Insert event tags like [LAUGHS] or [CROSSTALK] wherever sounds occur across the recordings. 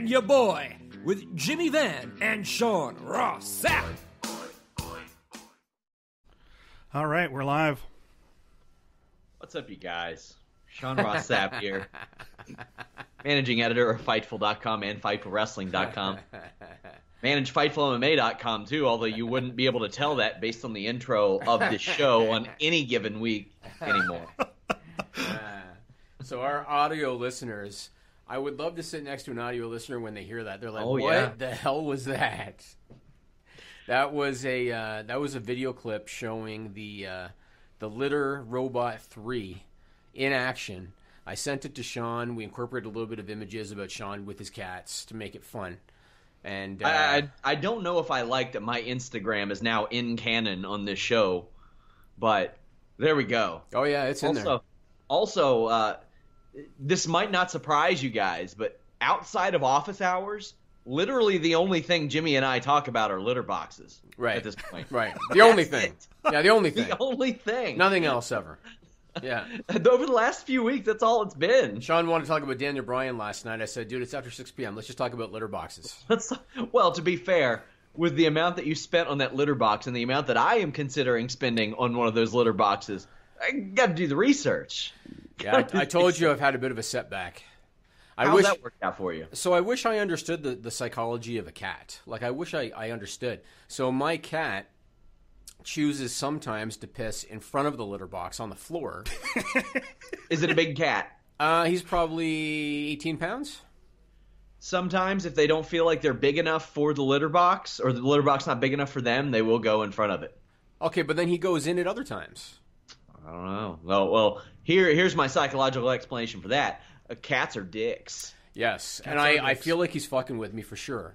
And your boy with Jimmy Van and Sean Ross Sapp. All right, we're live. What's up, you guys? Sean Ross Sapp here, [LAUGHS] managing editor of Fightful.com and FightfulWrestling.com. Manage FightfulMMA.com too, although you wouldn't be able to tell that based on the intro of the show on any given week anymore. [LAUGHS] Uh, so our audio listeners, I would love to sit next to an audio listener when they hear that. They're like, Oh, "What yeah. the hell was that?" That was a uh, that was a video clip showing the uh, the Litter Robot Three in action. I sent it to Sean. We incorporated a little bit of images about Sean with his cats to make it fun. And uh, I, I I don't know if I like that my Instagram is now in canon on this show, but there we go. oh yeah, it's in also, there. also, uh, this might not surprise you guys, but outside of office hours, literally the only thing Jimmy and I talk about are litter boxes. Right. At this point. [LAUGHS] Right, the only thing. it. Yeah, the only [LAUGHS] thing. The only thing. Nothing else ever. Yeah. [LAUGHS] Over the last few weeks, that's all it's been. Sean wanted to talk about Daniel Bryan last night. I said, dude, it's after 6 p.m. Let's just talk about litter boxes. Let's, well, to be fair, with the amount that you spent on that litter box and the amount that I am considering spending on one of those litter boxes, I got to do the research. Yeah, I, I told you I've had a bit of a setback. I How wish that worked out for you? so. I wish I understood the, the psychology of a cat. Like I wish I, I understood. So my cat chooses sometimes to piss in front of the litter box on the floor. [LAUGHS] Is it a big cat? uh, he's probably 18 pounds. Sometimes, if they don't feel like they're big enough for the litter box, or the litter box not big enough for them, they will go in front of it. Okay, but then he goes in at other times. I don't know. Well, well, here, here's my psychological explanation for that. Uh, cats are dicks. Yes, and I, I feel like he's fucking with me for sure.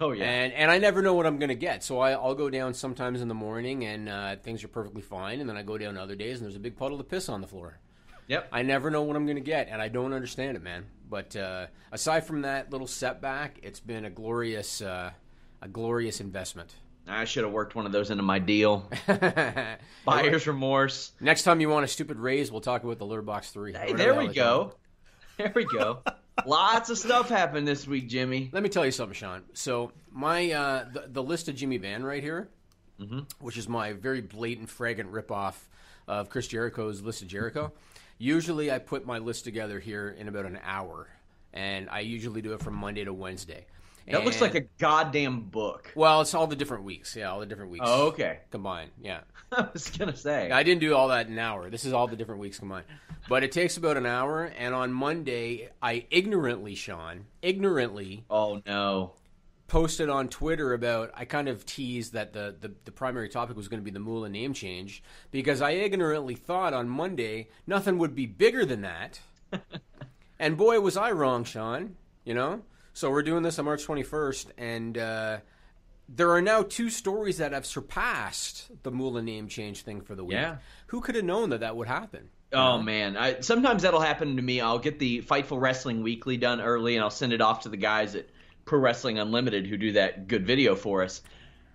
Oh yeah. And and I never know what I'm going to get. So I, I'll go down sometimes in the morning and uh, things are perfectly fine, and then I go down other days and there's a big puddle of piss on the floor. Yep. I never know what I'm going to get, and I don't understand it, man. But uh, aside from that little setback, it's been a glorious, uh, a glorious investment. I should have worked one of those into my deal. [LAUGHS] Buyer's remorse. Next time you want a stupid raise, we'll talk about the Lure Box Three. Hey, there we go. [LAUGHS] There we go. Lots of stuff happened this week, Jimmy. Let me tell you something, Sean. So my uh, the, the list of Jimmy Van right here, which is my very blatant, fragrant ripoff of Chris Jericho's list of Jericho. [LAUGHS] Usually, I put my list together here in about an hour, and I usually do it from Monday to Wednesday. That looks like a goddamn book. well, it's all the different weeks. Yeah, all the different weeks. Oh, okay. combined. Yeah. [LAUGHS] I was gonna say. I didn't do all that in an hour. This is all the different weeks combined. But it takes about an hour, and on Monday, I ignorantly, Sean, ignorantly oh no. posted on Twitter about I kind of teased that the, the, the primary topic was going to be the Moolah name change because I ignorantly thought on Monday nothing would be bigger than that. [LAUGHS] and boy was I wrong, Sean, you know? So we're doing this on March 21st and uh, there are now two stories that have surpassed the Moolah name change thing for the week. Yeah. Who could have known that that would happen? Oh man, I, sometimes that'll happen to me. I'll get the Fightful Wrestling Weekly done early, and I'll send it off to the guys at Pro Wrestling Unlimited who do that good video for us.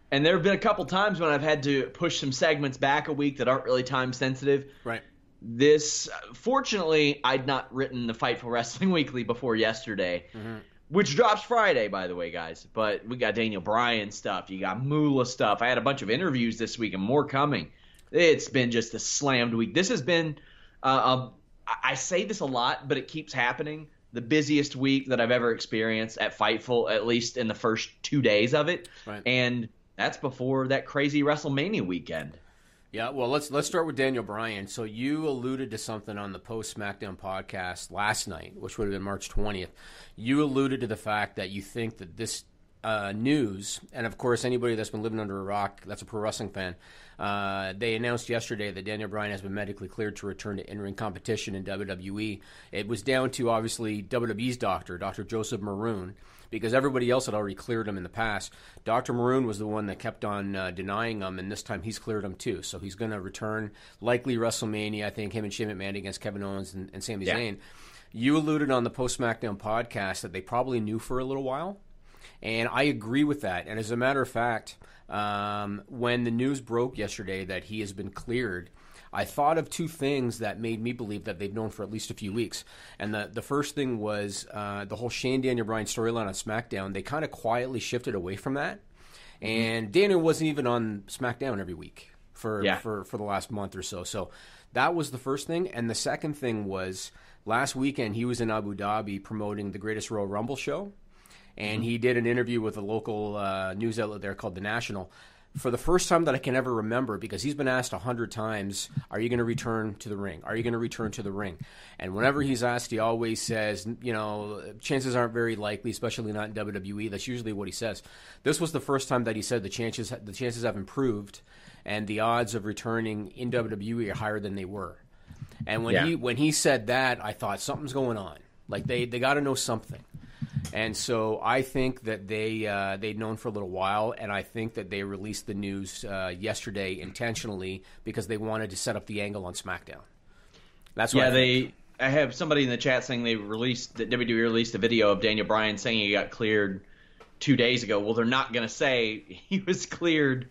And there have been a couple times when I've had to push some segments back a week that aren't really time sensitive. Right. This, fortunately, I'd not written the Fightful Wrestling [LAUGHS] Weekly before yesterday, which drops Friday, by the way, guys. But we got Daniel Bryan stuff, you got Moolah stuff. I had a bunch of interviews this week and more coming. It's been just a slammed week. This has been, uh, a, I say this a lot, but it keeps happening. The busiest week that I've ever experienced at Fightful, at least in the first two days of it, Right. and that's before that crazy WrestleMania weekend. Yeah, well, let's let's start with Daniel Bryan. So you alluded to something on the post SmackDown podcast last night, which would have been March twentieth. You alluded to the fact that you think that this uh, news, and of course, anybody that's been living under a rock that's a pro wrestling fan, uh, they announced yesterday that Daniel Bryan has been medically cleared to return to in-ring competition in WWE. It was down to obviously WWE's doctor, Dr. Joseph Maroon, because everybody else had already cleared him in the past. Dr. Maroon was the one that kept on uh, denying him, and this time he's cleared him too. So he's going to return, likely WrestleMania. I think him and Shane McMahon against Kevin Owens and, and Sami Yeah. Zayn. You alluded on the post SmackDown podcast that they probably knew for a little while. And I agree with that. And as a matter of fact, um, when the news broke yesterday that he has been cleared, I thought of two things that made me believe that they've known for at least a few weeks. And the, the first thing was uh, the whole Shane Daniel Bryan storyline on SmackDown. They kind of quietly shifted away from that. And Daniel wasn't even on SmackDown every week for, Yeah. for, for the last month or so. So that was the first thing. And the second thing was last weekend he was in Abu Dhabi promoting the Greatest Royal Rumble show and he did an interview with a local uh, news outlet there called The National. For the first time that I can ever remember, because he's been asked a hundred times, "Are you going to return to the ring? Are you going to return to the ring?" And whenever he's asked, he always says, "You know, chances aren't very likely, especially not in WWE." That's usually what he says. This was the first time that he said the chances the chances have improved, and the odds of returning in WWE are higher than they were. And when Yeah. he when he said that, I thought something's going on. Like they they got to know something. And so I think that they uh, they'd known for a little while, and I think that they released the news uh, yesterday intentionally because they wanted to set up the angle on SmackDown. That's what Yeah, I they. I have somebody in the chat saying they released that WWE released a video of Daniel Bryan saying he got cleared two days ago. Well, they're not going to say [LAUGHS] he was cleared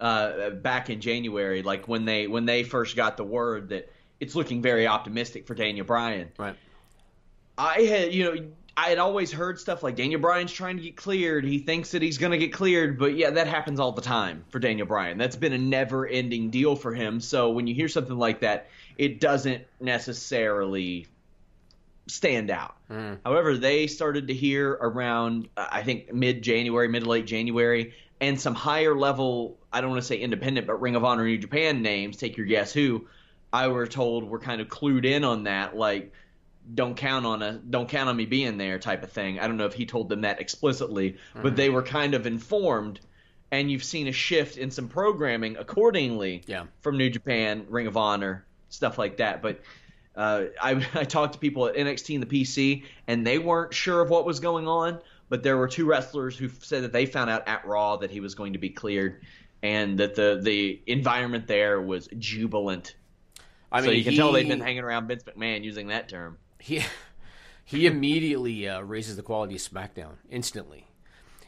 uh, back in January, like when they when they first got the word that it's looking very optimistic for Daniel Bryan. right. I had, you know, I had always heard stuff like Daniel Bryan's trying to get cleared. He thinks that he's going to get cleared, but yeah, that happens all the time for Daniel Bryan. That's been a never-ending deal for him. So when you hear something like that, it doesn't necessarily stand out. However, they started to hear around uh, I think mid-January, mid late January, and some higher level, I don't want to say independent, but Ring of Honor New Japan names, take your guess who, I were told were kind of clued in on that like don't count on a don't count on me being there type of thing. I don't know if he told them that explicitly, but they were kind of informed and you've seen a shift in some programming accordingly Yeah. from New Japan, Ring of Honor, stuff like that. But uh, I, [LAUGHS] I talked to people at NXT and the PC, and they weren't sure of what was going on. but there were two wrestlers who said that they found out at Raw that he was going to be cleared, and that the the environment there was jubilant. I mean, so you can he, tell they've been hanging around Vince McMahon using that term. He [LAUGHS] he immediately uh, raises the quality of SmackDown instantly.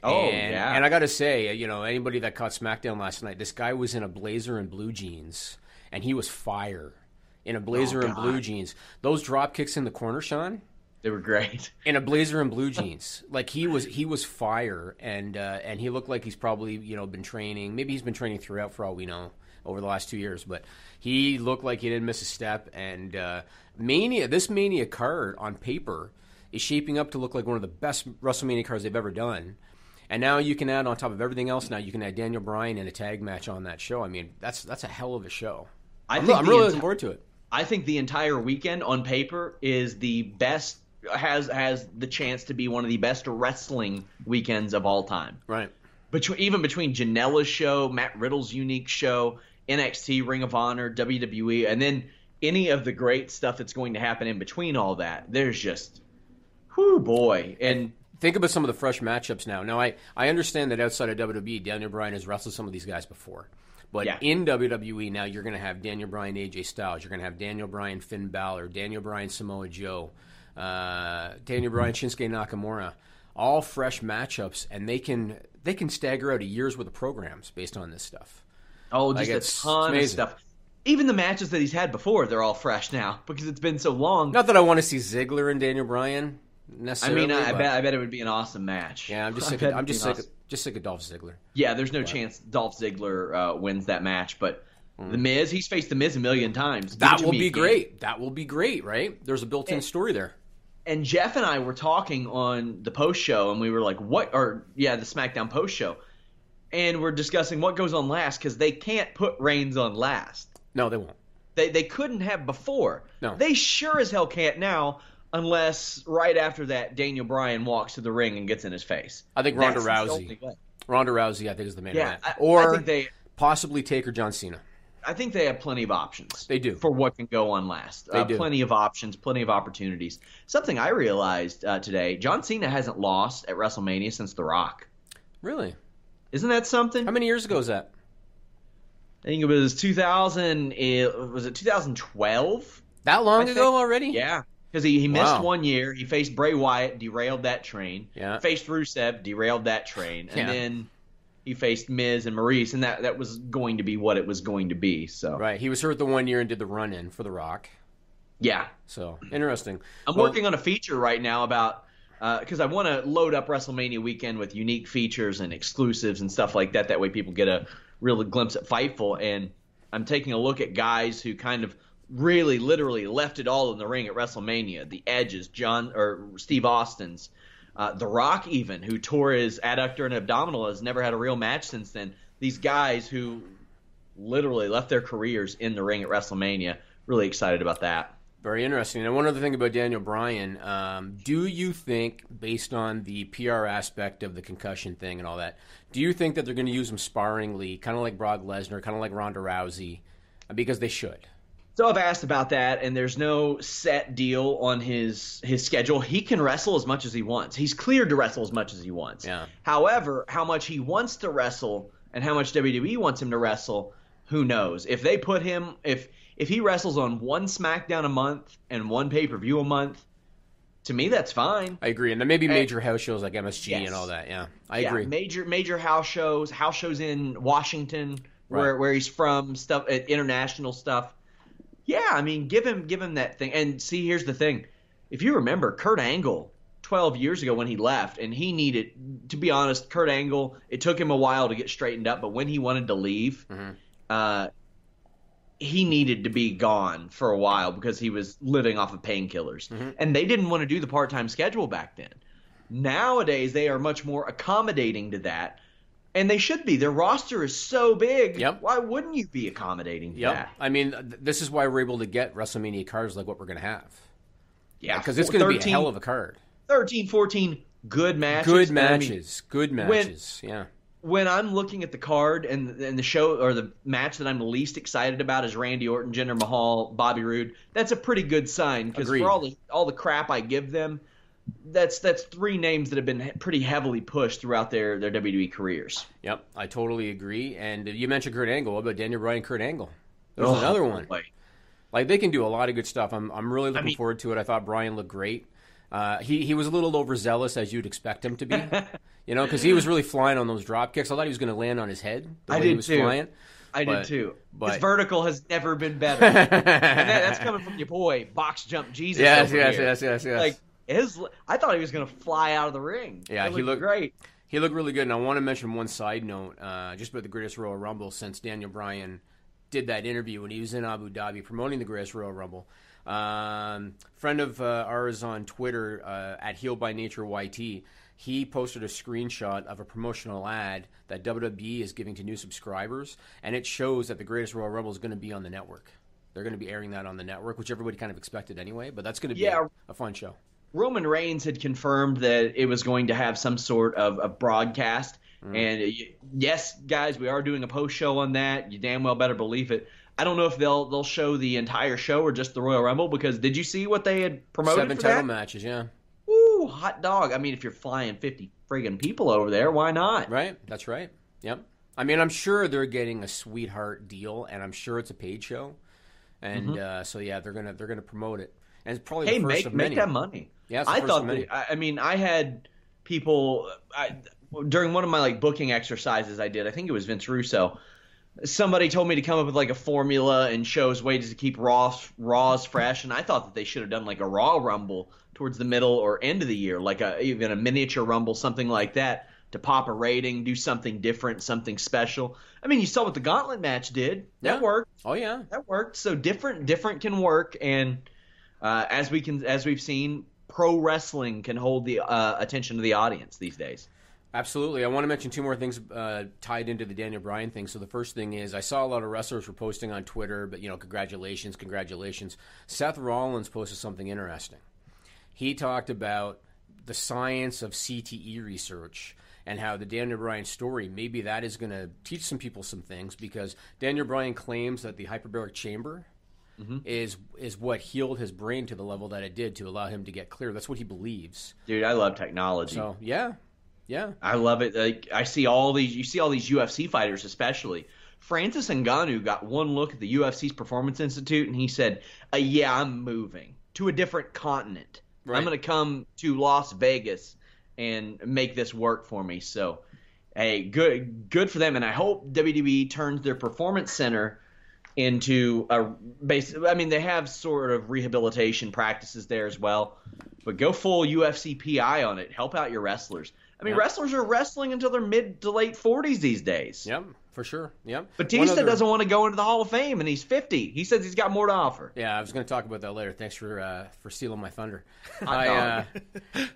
Oh and, yeah, And I got to say, you know, anybody that caught SmackDown last night, this guy was in a blazer and blue jeans, and he was fire in a blazer Oh, and blue jeans. Those drop kicks in the corner, Sean, they were great. [LAUGHS] in a blazer and blue jeans, like he was he was fire, and uh, and he looked like he's probably you know been training. Maybe he's been training throughout for all we know over the last two years, but he looked like he didn't miss a step. And uh, Mania, this Mania card on paper is shaping up to look like one of the best WrestleMania cards they've ever done. And now you can add on top of everything else. Now you can add Daniel Bryan in a tag match on that show. I mean, that's that's a hell of a show. I I'm, think I'm the really enti- looking forward to it. I think the entire weekend on paper is the best has has the chance to be one of the best wrestling weekends of all time. Right. Between even between Janela's show, Matt Riddle's unique show, NXT, Ring of Honor, WWE, and then any of the great stuff that's going to happen in between all that. There's just, whoo boy, and Think about some of the fresh matchups now. Now, I, I understand that outside of WWE, Daniel Bryan has wrestled some of these guys before. But Yeah. in WWE now, you're going to have Daniel Bryan, AJ Styles. You're going to have Daniel Bryan, Finn Balor, Daniel Bryan, Samoa Joe, uh, Daniel Bryan, Shinsuke Nakamura. All fresh matchups, and they can they can stagger out a year's worth of programs based on this stuff. Oh, just it's- a ton it's of stuff. Even the matches that he's had before, they're all fresh now [LAUGHS] because it's been so long. Not that I want to see Ziggler and Daniel Bryan I mean, I, I bet I bet it would be an awesome match. Yeah, I'm just [LAUGHS] sick. Of, I'm just sick. awesome- Of, just sick of Dolph Ziggler. Yeah, there's no chance Dolph Ziggler uh, wins that match, but Mm. the Miz, he's faced the Miz a million times. That will be again. great. That will be great, right? There's a built-in story there. And Jeff and I were talking on the post show, and we were like, "What?" Or yeah, the SmackDown post show, and we're discussing what goes on last because they can't put Reigns on last. No, they won't. They they couldn't have before. No. They sure as hell can't now, unless right after that Daniel Bryan walks to the ring and gets in his face. I think Ronda That's Rousey. Ronda Rousey, I think, is the main Yeah, event. Or I think they. possibly Taker John Cena. I think they have plenty of options. They do. for what can go on last. They uh, do. Plenty of options, plenty of opportunities. Something I realized uh, today: John Cena hasn't lost at WrestleMania since The Rock. Really? Isn't that something? How many years ago is that? I think it was 2000. Eh, was it 2012? That long I ago think- already? Yeah, because he, he missed Wow. one year. He faced Bray Wyatt, derailed that train. Yeah. Faced Rusev, derailed that train, and Yeah. then he faced Miz and Maryse, and that that was going to be what it was going to be. So Right. He was hurt the one year and did the run in for The Rock. yeah, So interesting. I'm Well, working on a feature right now about because I want to load up WrestleMania weekend with unique features and exclusives and stuff like that. That way, people get a real glimpse at Fightful. And I'm taking a look at guys who kind of really, literally left it all in the ring at WrestleMania. The Edges, John or Steve Austin's, uh, The Rock, even who tore his adductor and abdominal, has never had a real match since then. These guys who literally left their careers in the ring at WrestleMania. Really excited about that. Very interesting. And one other thing about Daniel Bryan, um, do you think, based on the PR aspect of the concussion thing and all that, do you think that they're going to use him sparingly, kind of like Brock Lesnar, kind of like Ronda Rousey, because they should? So I've asked about that, and there's no set deal on his his schedule. He can wrestle as much as he wants. He's cleared to wrestle as much as he wants. Yeah. However, how much he wants to wrestle and how much WWE wants him to wrestle, who knows? If they put him, if if he wrestles on one SmackDown a month and one pay per view a month, to me that's fine. I agree. And then maybe major house shows like MSG Yes. and all that. Yeah, I yeah, agree. Major major house shows, house shows in Washington, where Right. where he's from, stuff uh, international stuff. Yeah, I mean, give him give him that thing. And see, here's the thing: if you remember, Kurt Angle, 12 years ago when he left, and he needed, to be honest, Kurt Angle, it took him a while to get straightened up, but when he wanted to leave, Mm-hmm. uh, he needed to be gone for a while because he was living off of painkillers, Mm-hmm. and they didn't want to do the part time schedule back then. Nowadays, they are much more accommodating to that. And they should be. Their roster is so big. Yep. Why wouldn't you be accommodating to Yep. that? I mean, th- this is why we're able to get WrestleMania cards like what we're going to have. Yeah, Because it's going to be a 13 hell of a card. 13, 14 good matches. Good And I mean, matches. Good matches. yeah. When I'm looking at the card and and the show or the match that I'm least excited about is Randy Orton, Jinder Mahal, Bobby Roode. That's a pretty good sign because for all the all the crap I give them, that's that's three names that have been pretty heavily pushed throughout their their WWE careers. Yep, I totally agree. And you mentioned Kurt Angle. What about Daniel Bryan, Kurt Angle? There's Oh, another one. boy. Like they can do a lot of good stuff. I'm I'm really looking mean- forward to it. I thought Bryan looked great. Uh, he he was a little overzealous as you'd expect him to be, [LAUGHS] you know, because he was really flying on those drop kicks. I thought he was going to land on his head. The I way he was too. flying. I But- did too. but- His vertical has never been [LAUGHS] better. and that, that's coming from your boy, Box Jump Jesus. Yes, over yes, here. yes, yes, yes. Like his, I thought he was going to fly out of the ring. Yeah, It he looked- great. He looked really good, and I want to mention one side note, uh, just about the Greatest Royal Rumble. Since Daniel Bryan did that interview when he was in Abu Dhabi promoting the Greatest Royal Rumble, um, friend of uh, ours on Twitter uh, at Heal by Nature YT, he posted a screenshot of a promotional ad that WWE is giving to new subscribers, and it shows that the Greatest Royal Rumble is going to be on the network. They're going to be airing that on the network, which everybody kind of expected anyway. But that's going to be Yeah. a, a fun show. Roman Reigns had confirmed that it was going to have some sort of a broadcast. Mm. And yes, guys, we are doing a post show on that. You damn well better believe it. I don't know if they'll they'll show the entire show or just the Royal Rumble because did you see what they had promoted Seven title that? matches, yeah. Ooh, hot dog! I mean, if you're flying fifty friggin' people over there, why not? Right. That's right. Yep. I mean, I'm sure they're getting a sweetheart deal, and I'm sure it's a paid show, and uh, so yeah, they're gonna they're gonna promote it, and it's probably Hey, the first make make that money. Yeah, I first thought. That, I, I mean, I had people I, during one of my like booking exercises I did. I think it was Vince Russo. Somebody told me to come up with like a formula and shows ways to keep Raws Raws fresh, and I thought that they should have done like a Raw Rumble towards the middle or end of the year, like a even a miniature Rumble, something like that, to pop a rating, do something different, something special. I mean, you saw what the Gauntlet match did. That Yeah. worked Oh yeah, that worked. So different, different can work, and uh, as we can, as we've seen, pro wrestling can hold the uh, attention of the audience these days. Absolutely. I want to mention two more things uh, tied into the Daniel Bryan thing. So the first thing is, I saw a lot of wrestlers were posting on Twitter, but you know, congratulations, congratulations. Seth Rollins posted something interesting. He talked about the science of CTE research and how the Daniel Bryan story maybe that is going to teach some people some things because Daniel Bryan claims that the hyperbaric chamber is is what healed his brain to the level that it did to allow him to get clear. That's what he believes. Dude, I love technology. So yeah, yeah, I love it. Like I see all these, you see all these UFC fighters, especially Francis Ngannou, got one look at the UFC's Performance Institute, and he said, uh, "Yeah, I'm moving to a different continent. Right. I'm going to come to Las Vegas and make this work for me." So, hey, good, good for them, and I hope WWE turns their Performance Center into a base. I mean, they have sort of rehabilitation practices there as well, but go full UFC PI on it. Help out your wrestlers. I mean, Yeah. wrestlers are wrestling until their mid to late forties these days. yep, for sure, Yeah. Batista other- doesn't want to go into the Hall of Fame, and he's fifty. He says he's got more to offer. Yeah, I was going to talk about that later. Thanks for uh, for stealing my thunder. [LAUGHS] I, uh,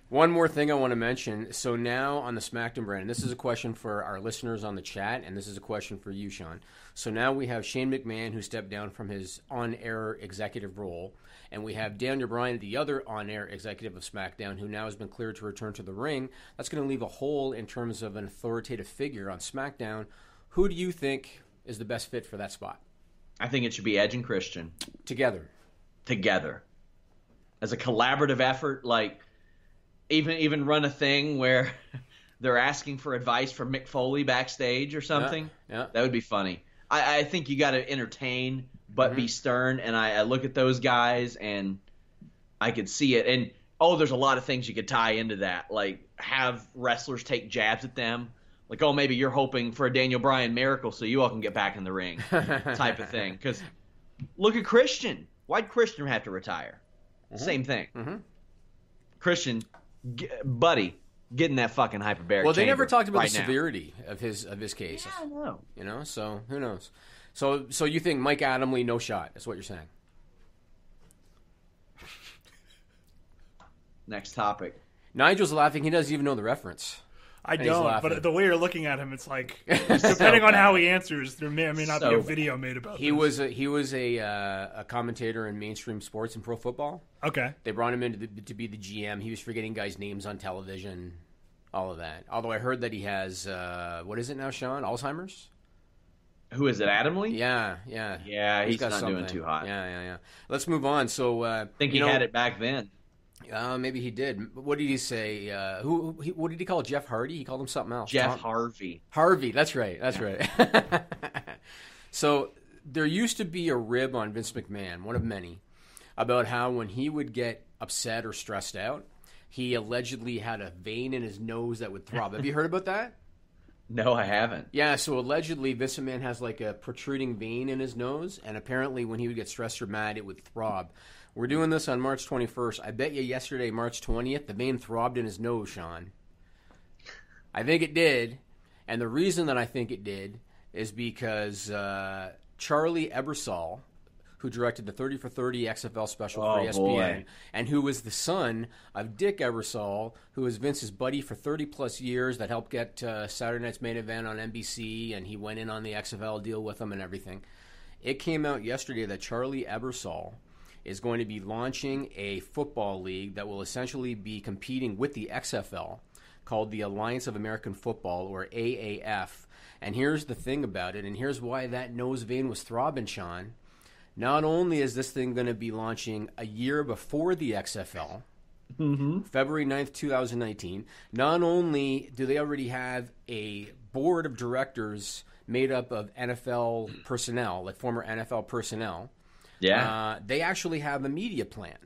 one more thing I want to mention. So now on the SmackDown brand, this is a question for our listeners on the chat, and this is a question for you, Sean. So now we have Shane McMahon who stepped down from his on-air executive role, and we have Daniel Bryan, the other on-air executive of SmackDown, who now has been cleared to return to the ring. That's going to leave a hole in terms of an authoritative figure on SmackDown. Who do you think is the best fit for that spot? I think it should be Edge and Christian Together. together as a collaborative effort. Like even even run a thing where [LAUGHS] they're asking for advice from Mick Foley backstage or something. yeah. that would be funny. I, I think you got to entertain but be mm-hmm. stern, and I, I look at those guys and I could see it. And oh, there's a lot of things you could tie into that, like have wrestlers take jabs at them. Like, oh, maybe you're hoping for a Daniel Bryan miracle so you all can get back in the ring, [LAUGHS] type of thing. Because look at Christian. Why'd Christian have to retire? Same thing. Mm-hmm. Christian, g- buddy, getting that fucking hyperbaric. Well, they never talked about right the now. severity of his of his case. Yeah, I know. You know, so who knows? So, so you think Mike Adamle no shot? That's what you're saying. Next topic. Nigel's laughing. He doesn't even know the reference. I he's don't, but the way you're looking at him, it's like [LAUGHS] depending on how he answers, there may or may not be a video made about. He this. was a, he was a uh, a commentator in mainstream sports and pro football. okay. They brought him in to, the, to be the GM. He was forgetting guys' names on television, all of that. Although I heard that he has uh, what is it now, Sean? Alzheimer's. Who is it? Adamle? Yeah, yeah, Yeah, he's got not doing too hot. Yeah, yeah, yeah. Let's move on. So uh, I think you he know, had it back then. Uh, maybe he did. What did he say? Uh, who, who? What did he call Jeff Hardy? He called him something else. Jeff Tom- Harvey. Harvey. That's right. That's right. [LAUGHS] so there used to be a rib on Vince McMahon, one of many, about how when he would get upset or stressed out, he allegedly had a vein in his nose that would throb. Have you heard about that? [LAUGHS] No, I haven't. Yeah, so allegedly Vince McMahon has like a protruding vein in his nose, and apparently when he would get stressed or mad, it would throb. We're doing this on March 21st. I bet you yesterday, March 20th, the vein throbbed in his nose, Sean. I think it did, and the reason that I think it did is because uh, Charlie Ebersol, who directed the 30 for 30 XFL special Oh, for ESPN, boy. and who was the son of Dick Ebersol, who was Vince's buddy for 30 plus years that helped get uh, Saturday Night's main event on NBC, and he went in on the XFL deal with them and everything. It came out yesterday that Charlie Ebersol is going to be launching a football league that will essentially be competing with the XFL called the Alliance of American Football, or AAF. And here's the thing about it, and here's why that nose vein was throbbing, Sean. Not only is this thing going to be launching a year before the XFL, mm-hmm. February 9th, 2019, not only do they already have a board of directors made up of NFL personnel, like former NFL personnel, Yeah. uh, they actually have a media plan.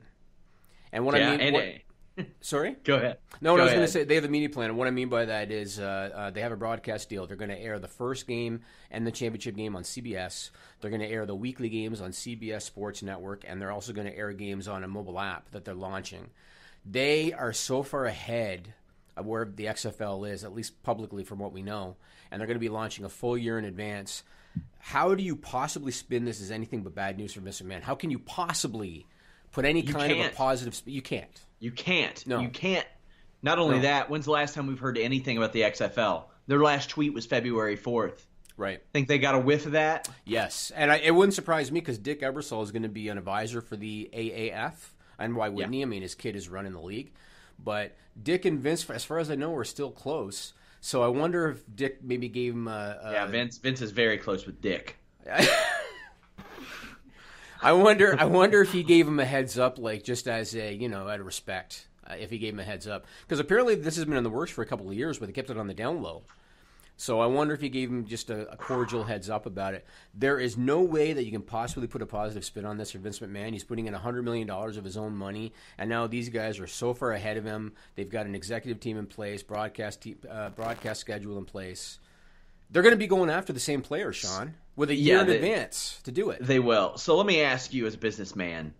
And what yeah. I mean, what- [LAUGHS] sorry, go ahead. no, no, Go I was going to say they have a media plan, and what I mean by that is uh, uh, they have a broadcast deal. They're going to air the first game and the championship game on CBS. They're going to air the weekly games on CBS Sports Network, and they're also going to air games on a mobile app that they're launching. They are so far ahead of where the XFL is, at least publicly from what we know, and they're going to be launching a full year in advance. How do you possibly spin this as anything but bad news for Mr. Man? How can you possibly put any You kind of a positive? Sp- you can't. You can't. No. You can't. Not only No. that, when's the last time we've heard anything about the XFL? Their last tweet was February 4th. Right. Think they got a whiff of that? Yes, and I, it wouldn't surprise me because Dick Ebersol is going to be an advisor for the AAF, and why wouldn't he? I mean, his kid is running the league, but Dick and Vince, as far as I know, are still close. So I wonder if Dick maybe gave him a. a Yeah, Vince. Vince is very close with Dick. [LAUGHS] I wonder. I wonder if he gave him a heads up, like just as a you know, out of respect, uh, if he gave him a heads up, because apparently this has been in the works for a couple of years, but they kept it on the down low. So I wonder if he gave him just a, a cordial heads up about it. There is no way that you can possibly put a positive spin on this for Vince McMahon. He's putting in hundred million dollars of his own money, and now these guys are so far ahead of him. They've got an executive team in place, broadcast te- uh, broadcast schedule in place. They're going to be going after the same players, Sean, with a year Yeah, in advance to do it. They will. So let me ask you, as a businessman,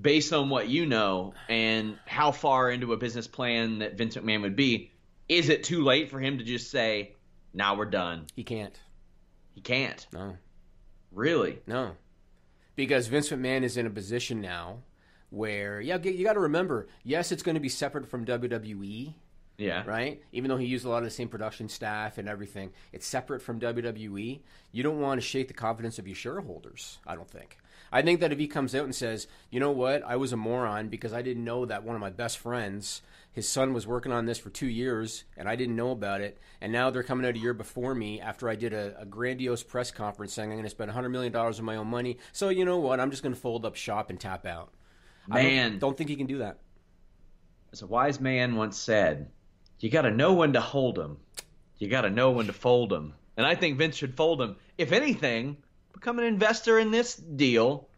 based on what you know and how far into a business plan that Vince McMahon would be, is it too late for him to just say, "Now we're done"? he can't. He can't. No. Really? No, because Vince McMahon is in a position now where yeah, you got to remember. Yes, it's going to be separate from WWE, Yeah. right? Even though he used a lot of the same production staff and everything, it's separate from WWE. You don't want to shake the confidence of your shareholders. I don't think. I think that if he comes out and says, "You know what? I was a moron because I didn't know that one of my best friends, his son was working on this for two years, and I didn't know about it, and now they're coming out a year before me after I did a, a grandiose press conference saying I'm going to spend 100 million dollars of my own money. So you know what? I'm just going to fold up shop and tap out." I don't- Man. don't think he can do that. As a wise man once said, you got to know when to hold 'em. You got to know when to fold 'em. And I think Vince should fold fold 'em. If anything, become an investor in this deal.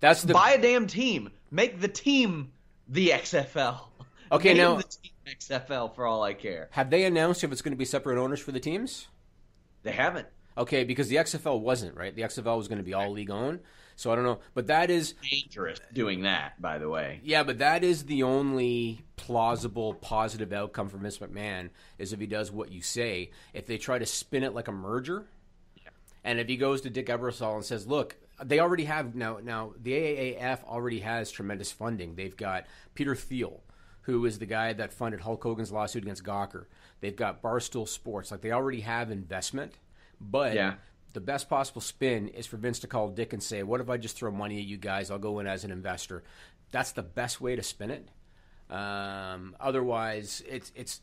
That's the Buy a damn team. Make the team the XFL. Okay, Name now- the team XFL for all I care. Have they announced if it's going to be separate owners for the teams? They haven't. Okay, because the XFL wasn't right. The XFL was going to be all league owned, so I don't know. But that is, Dangerous doing that, by the way. yeah, but that is the only plausible positive outcome for Vince McMahon is if he does what you say. If they try to spin it like a merger, and if he goes to Dick Ebersol and says, "Look, they already have now. Now the AAF already has tremendous funding. They've got Peter Thiel, who is the guy that funded Hulk Hogan's lawsuit against Gawker. They've got Barstool Sports. Like they already have investment, but Yeah. the best possible spin is for Vince to call Dick and say, "What if I just throw money at you guys? I'll go in as an investor." That's the best way to spin it. Um, otherwise, it's it's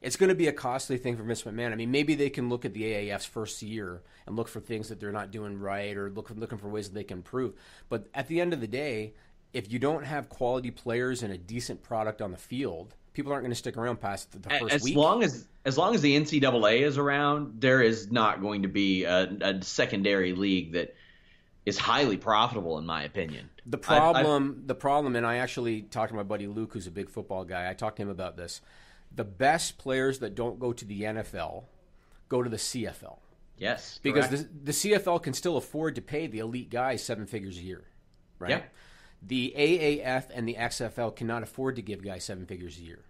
it's going to be a costly thing for Vince McMahon. I mean, maybe they can look at the AAF's first year and look for things that they're not doing right, or look looking for ways that they can improve. But at the end of the day, if you don't have quality players and a decent product on the field, people aren't going to stick around past the first as week. long as as long as the NCAA is around, there is not going to be a, a secondary league that is highly profitable, in my opinion. The I- I- problem, the problem, and I actually talked to my buddy Luke, who's a big football guy. I talked to him about this. The best players that don't go to the NFL go to the CFL yes, because the, the CFL can still afford to pay the elite guys seven figures a year, right? Yeah. The AAF and the XFL cannot afford to give guys seven figures a year.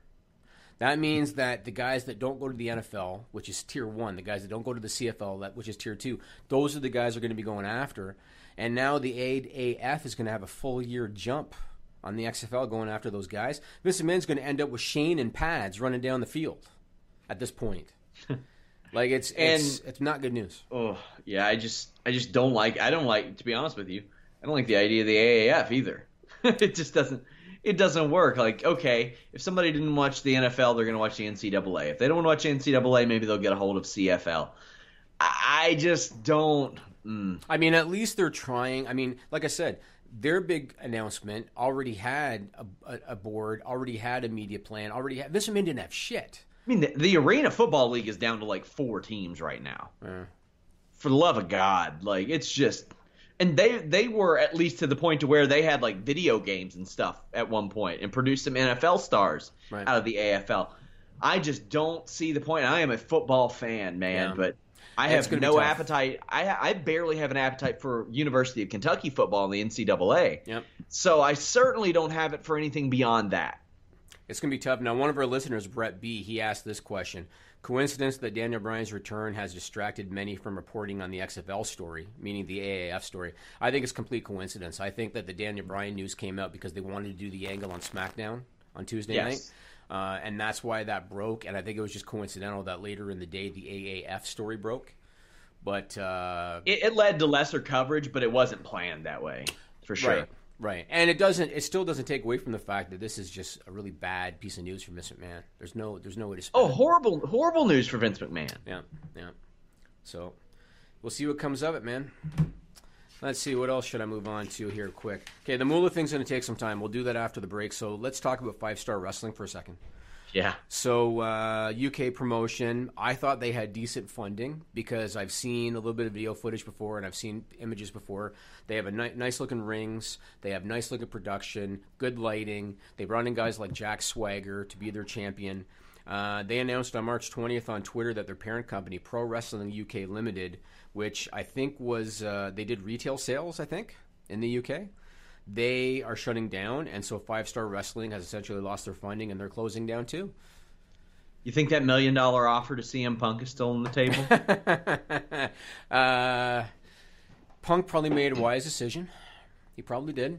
That means that the guys that don't go to the NFL, which is tier one, the guys that don't go to the CFL, that- which is tier two, those are the guys are going to be going after. And now the AAF is going to have a full year jump on the XFL going after those guys. Vince McMahon's going to end up with Shane and pads running down the field at this point. [LAUGHS] like it's it's it's not good news. oh yeah, I just I just don't like I don't like to be honest with you. I don't like the idea of the AAF either. [LAUGHS] it just doesn't it doesn't work. Like okay, if somebody didn't watch the NFL, they're going to watch the NCAA. If they don't want to watch NCAA, maybe they'll get a hold of CFL. I, just don't. Mm. I mean, at least they're trying. I mean, like I said, their big announcement already had a, a, a board, already had a media plan, already had. Vince McMahon didn't have shit. I mean, the, the Arena Football League is down to like four teams right now. For the love of God, like it's just, and they they were at least to the point to where they had like video games and stuff at one point and produced some NFL stars Right. out of the AFL. I just don't see the point. I am a football fan, man, Yeah. but I It's have no appetite. I I barely have an appetite for University of Kentucky football in the NCAA. Yep. So I certainly don't have it for anything beyond that. It's going to be tough. Now, one of our listeners, Brett B., he asked this question Coincidence that Daniel Bryan's return has distracted many from reporting on the XFL story, meaning the AAF story. I think it's complete coincidence. I think that the Daniel Bryan news came out because they wanted to do the angle on SmackDown on Tuesday Yes. night. Uh, and that's why that broke. And I think it was just coincidental that later in the day the AAF story broke. But uh, It, it led to lesser coverage, but it wasn't planned that way, for sure. Right, right, and it doesn't. It still doesn't take away from the fact that this is just a really bad piece of news for Vince McMahon. There's no, there's no way to. Oh, it. horrible, horrible news for Vince McMahon. yeah, yeah. So, we'll see what comes of it, man. Let's see what else should I move on to here, quick. Okay, the Moolah thing's going to take some time. We'll do that after the break. So let's talk about five star wrestling for a second. Yeah. So uh, UK promotion, I thought they had decent funding because I've seen a little bit of video footage before and I've seen images before. They have a ni- nice looking rings. They have nice looking production, good lighting. They brought in guys like Jack Swagger to be their champion. Uh, they announced on March 20th on Twitter that their parent company, Pro Wrestling UK Limited, which I think was uh, they did retail sales, I think, in the UK they are shutting down, and so Five Star Wrestling has essentially lost their funding, and they're closing down too. You think that million dollar offer to CM Punk is still on the table? [LAUGHS] uh, Punk probably made a wise decision. He probably did.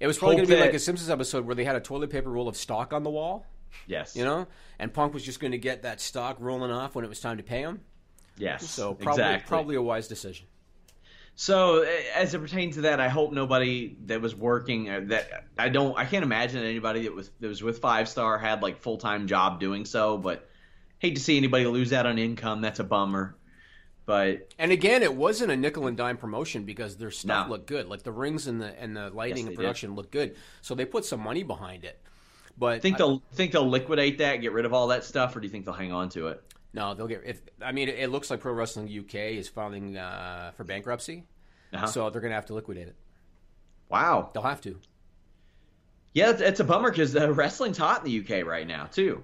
It was probably going to be like a Simpsons episode where they had a toilet paper roll of stock on the wall, yes. you know, and Punk was just going to get that stock rolling off when it was time to pay him. Yes. So probably exactly. probably a wise decision. So as it pertains to that, I hope nobody that was working uh, that I don't I can't imagine anybody that was that was with Five Star had like full time job doing so. But hate to see anybody lose out on income. That's a bummer. But And again, it wasn't a nickel and dime promotion because their stuff No. looked good. Like the rings and the and the lighting Yes, and they did. production looked good. So they put some money behind it. But think I- they'll think they'll liquidate that, get rid of all that stuff, or do you think they'll hang on to it? No, they'll get. If I mean, it, it looks like Pro Wrestling UK is filing uh, for bankruptcy, Uh-huh. so they're going to have to liquidate it. Wow. They'll have to. Yeah, it's, it's a bummer because uh, wrestling's hot in the UK right now too,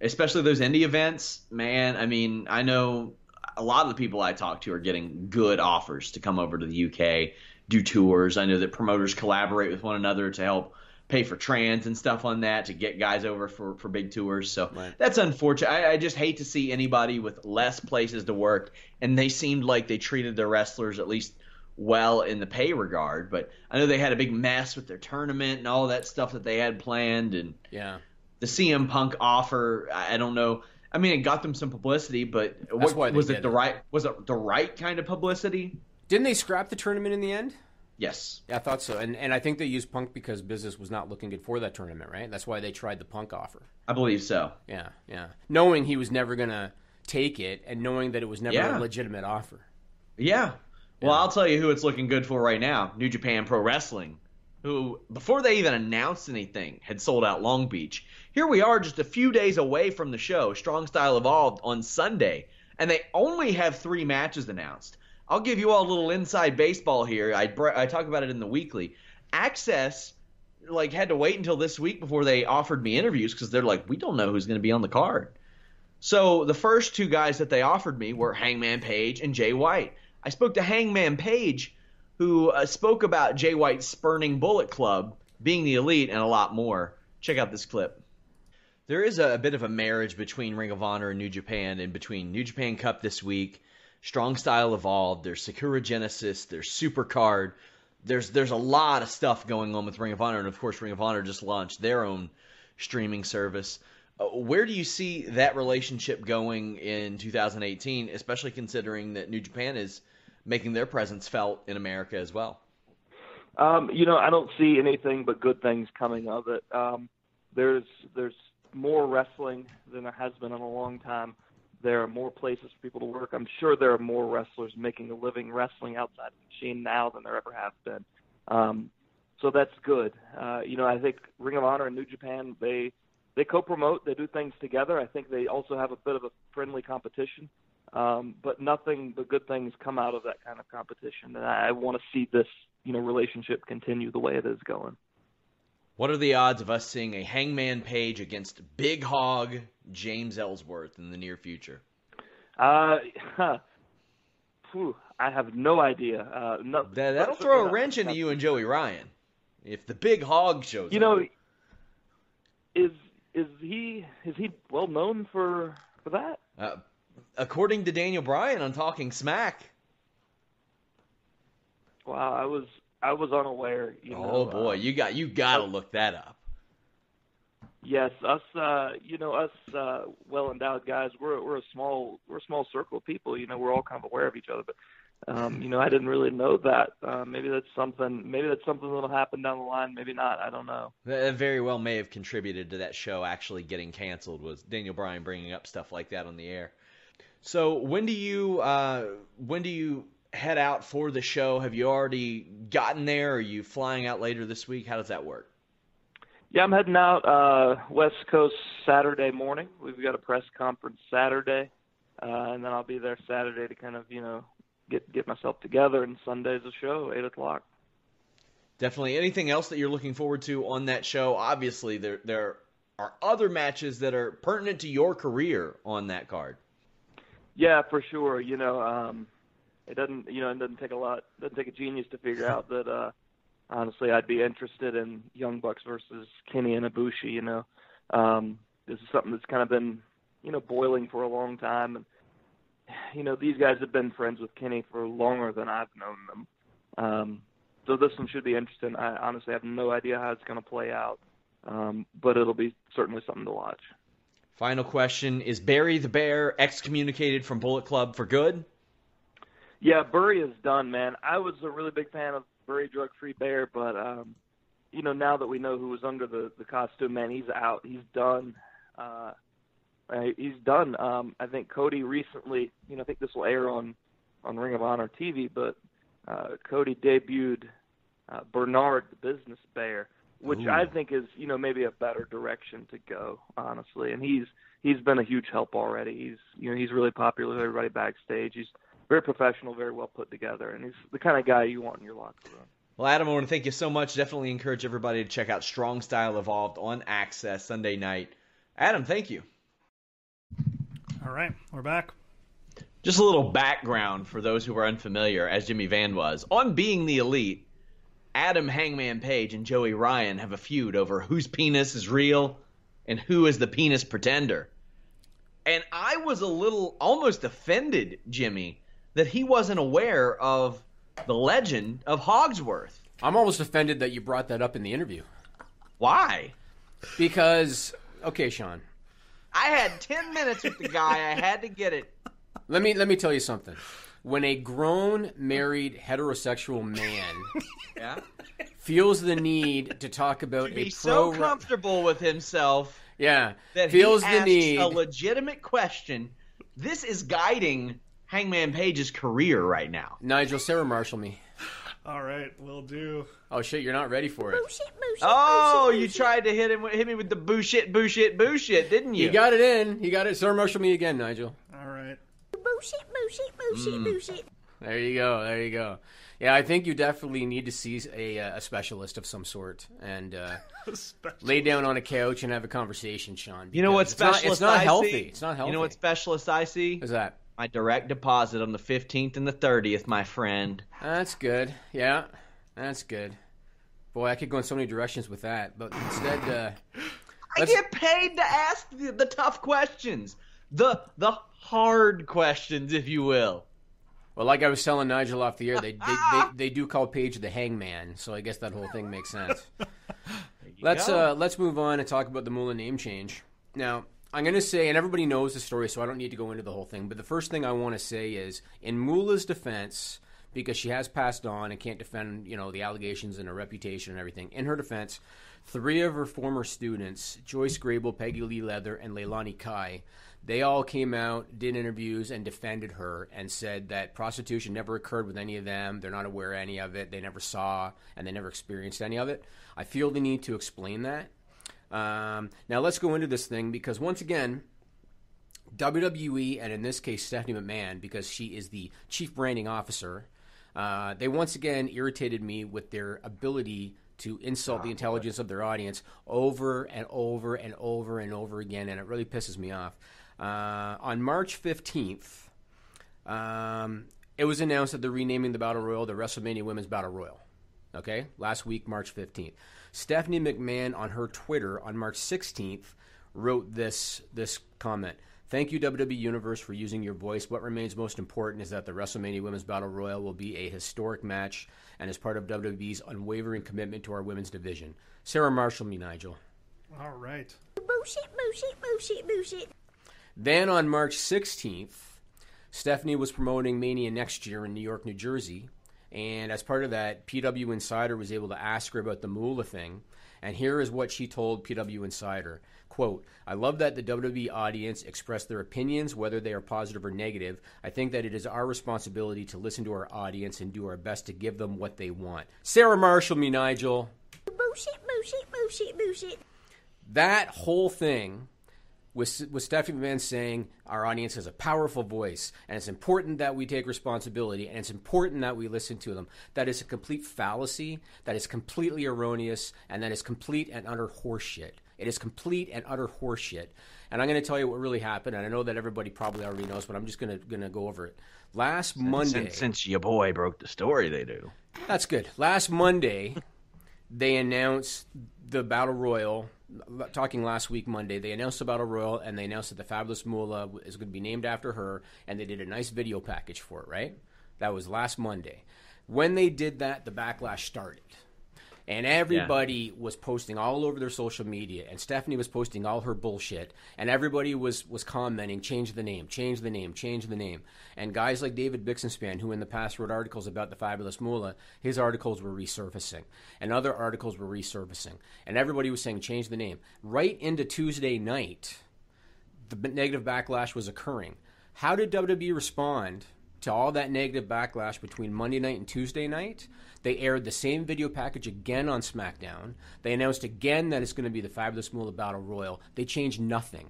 especially those indie events. Man, I mean, I know a lot of the people I talk to are getting good offers to come over to the UK, do tours. I know that promoters collaborate with one another to help pay for trans and stuff on that to get guys over for, for big tours. So Right. that's unfortunate. I, I just hate to see anybody with less places to work, and they seemed like they treated their wrestlers at least well in the pay regard. But I know they had a big mess with their tournament and all that stuff that they had planned, and Yeah. the CM Punk offer. I I don't know. I mean, it got them some publicity, but what, was it the it. right? Was it the right kind of publicity? Didn't they scrap the tournament in the end? Yes. Yeah, I thought so. And and I think they used Punk because business was not looking good for that tournament, right? That's why they tried the Punk offer. I believe so. Yeah, yeah. Knowing he was never going to take it and knowing that it was never Yeah. a legitimate offer. Yeah. Well, I'll tell you who it's looking good for right now: New Japan Pro Wrestling. who, before they even announced anything, had sold out Long Beach. Here we are, just a few days away from the show, Strong Style Evolved on Sunday, and they only have three matches announced. I'll give you all a little inside baseball here. I, I talk about it in the weekly. AXS like had to wait until this week before they offered me interviews because they're like, we don't know who's going to be on the card. So the first two guys that they offered me were Hangman Page and Jay White. I spoke to Hangman Page, who uh, spoke about Jay White's spurning Bullet Club being the elite and a lot more. Check out this clip. There is a, a bit of a marriage between Ring of Honor and New Japan, and between New Japan Cup this week, Strong Style Evolved, there's Sakura Genesis, there's Supercard, there's there's a lot of stuff going on with Ring of Honor, and of course, Ring of Honor just launched their own streaming service. Uh, where do you see that relationship going in 2018, especially considering that New Japan is making their presence felt in America as well? Um, you know, I don't see anything but good things coming of it. Um, there's there's more wrestling than there has been in a long time. There are more places for people to work. I'm sure there are more wrestlers making a living wrestling outside of the machine now than there ever have been. Um, so that's good. Uh, you know, I think Ring of Honor and New Japan they they co-promote, they do things together. I think they also have a bit of a friendly competition, um, but nothing but good things come out of that kind of competition. And I, I want to see this you know relationship continue the way it is going. What are the odds of us seeing a Hangman Page against Big Hog James Ellsworth in the near future? Uh, huh. Whew, I have no idea. Uh, no, that, that'll throw a wrench into you and Joey Ryan if the Big Hog shows. Up. You know, is is he is he well known for for that? Uh, according to Daniel Bryan on Talking Smack. Wow, I was I was unaware. You know, oh boy, uh, you got you got to look that up. Yes, us, uh, you know, us uh, well endowed guys. We're we're a small we're a small circle of people. You know, we're all kind of aware of each other. But um, you know, I didn't really know that. Uh, maybe that's something. Maybe that's something that'll happen down the line. Maybe not. I don't know. That very well may have contributed to that show actually getting canceled. Was Daniel Bryan bringing up stuff like that on the air? So when do you uh, when do you head out for the show? Have you already gotten there? Are you flying out later this week? How does that work? Yeah, I'm heading out uh, West Coast Saturday morning. We've got a press conference Saturday, uh, and then I'll be there Saturday to kind of you know get get myself together. And Sunday's a show, eight o'clock. Definitely. Anything else that you're looking forward to on that show? Obviously, there there are other matches that are pertinent to your career on that card. Yeah, for sure. You know, um, it doesn't you know it doesn't take a lot it doesn't take a genius to figure out that uh honestly I'd be interested in Young Bucks versus Kenny and Ibushi, you know. Um this is something that's kind of been, you know, boiling for a long time and you know, these guys have been friends with Kenny for longer than I've known them. Um so this one should be interesting. I honestly have no idea how it's going to play out. Um but it'll be certainly something to watch. Final question: Is Barry the Bear excommunicated from Bullet Club for good? Yeah, Burry is done, man. I was a really big fan of Burry Drug Free Bear, but um, you know, now that we know who was under the the costume, man, he's out. He's done. Uh, he's done. Um, I think Cody recently, you know, I think this will air on on Ring of Honor TV, but uh, Cody debuted uh, Bernard the Business Bear, which Ooh. I think is, you know, maybe a better direction to go, honestly. And he's he's been a huge help already. He's you know he's really popular with everybody backstage. He's very professional, very well put together, and he's the kind of guy you want in your locker room. Well, Adam, I want to thank you so much. Definitely encourage everybody to check out Strong Style Evolved on AXS Sunday night. Adam, thank you. All right, we're back. Just a little background for those who are unfamiliar, as Jimmy Van was. On Being the Elite, Adam Hangman Page and Joey Ryan have a feud over whose penis is real and who is the penis pretender. And I was a little almost offended, Jimmy, that he wasn't aware of the legend of Hogsworth. I'm almost offended that you brought that up in the interview. Why? Because, okay, Sean, I had 10 minutes with the guy. I had to get it. let me let me tell you something. When a grown, married, heterosexual man [LAUGHS] Yeah. feels the need to talk about To a be so comfortable with himself yeah, that feels he the need. a legitimate question. This is guiding Hangman Page's career right now. Nigel, Sarah Marshall me. All right, we'll do. Oh shit, you're not ready for it. Oh, you tried to hit him, hit me with the bullshit, bullshit, bullshit, didn't you? You got it in. You got it. Sarah Marshall me again, Nigel. All right. There you go. There you go. Yeah, I think you definitely need to see a, uh, a specialist of some sort and uh, [LAUGHS] lay down on a couch and have a conversation, Sean. You know what because it's not- specialist It's not, I healthy. see? It's not healthy. You know what specialist I see? is that? My direct deposit on the 15th and the 30th, my friend. That's good. Yeah, that's good. Boy, I could go in so many directions with that, but instead, uh, I get paid to ask the, the tough questions, the the hard questions, if you will. well, like I was telling Nigel off the air, they they, they, [LAUGHS] they do call Page the hangman, so I guess that whole thing makes sense. [LAUGHS] let's go. uh, let's move on and talk about the Moolah name change. Now, I'm going to say, and everybody knows the story, so I don't need to go into the whole thing. But the first thing I want to say is, in Moolah's defense, because she has passed on and can't defend, you know, the allegations and her reputation and everything. In her defense, three of her former students, Joyce Grable, Peggy Lee Leather, and Leilani Kai, they all came out, did interviews, and defended her and said that prostitution never occurred with any of them. They're not aware of any of it. They never saw and they never experienced any of it. I feel the need to explain that. Um, now let's go into this thing because once again, WWE and in this case Stephanie McMahon, because she is the chief branding officer, uh, they once again irritated me with their ability to insult the intelligence of their audience over and over and over and over again, and it really pisses me off. Uh, on March fifteenth, um, it was announced that they're renaming the Battle Royal the WrestleMania Women's Battle Royal. Okay, last week, March 15th. Stephanie McMahon on her Twitter on March 16th wrote this this comment. Thank you, WWE Universe, for using your voice. What remains most important is that the WrestleMania Women's Battle Royal will be a historic match and is part of WWE's unwavering commitment to our women's division. Sarah Marshall, me, Nigel. All right. Then on March 16th, Stephanie was promoting Mania next year in New York, New Jersey. And as part of that, PW Insider was able to ask her about the Moolah thing. And here is what she told PW Insider. Quote, I love that the WWE audience express their opinions, whether they are positive or negative. I think that it is our responsibility to listen to our audience and do our best to give them what they want. Sarah Marshall, me, Nigel. Bullshit, bullshit, bullshit, bullshit. That whole thing was, was Stephanie McMahon saying our audience has a powerful voice and it's important that we take responsibility and it's important that we listen to them. That is a complete fallacy, that is completely erroneous, and that is complete and utter horseshit. It is complete and utter horseshit. And I'm going to tell you what really happened, and I know that everybody probably already knows, but I'm just going to going to go over it. Last Monday, Since, since your boy broke the story, they do. that's good. Last Monday, they announced the Battle Royal. Talking last week, Monday, they announced the Battle Royal and they announced that the Fabulous Moolah is going to be named after her, and they did a nice video package for it, right? That was last Monday. When they did that, the backlash started. And everybody was posting all over their social media, and Stephanie was posting all her bullshit, and everybody was was commenting, change the name, change the name, change the name. And guys like David Bixenspan, who in the past wrote articles about the fabulous Moolah, his articles were resurfacing, and other articles were resurfacing, and everybody was saying change the name. Right into Tuesday night, the negative backlash was occurring. How did WWE respond to all that negative backlash between Monday night and Tuesday night? They aired the same video package again on SmackDown. They announced again that it's going to be the Fabulous Moolah Battle Royal. They changed nothing.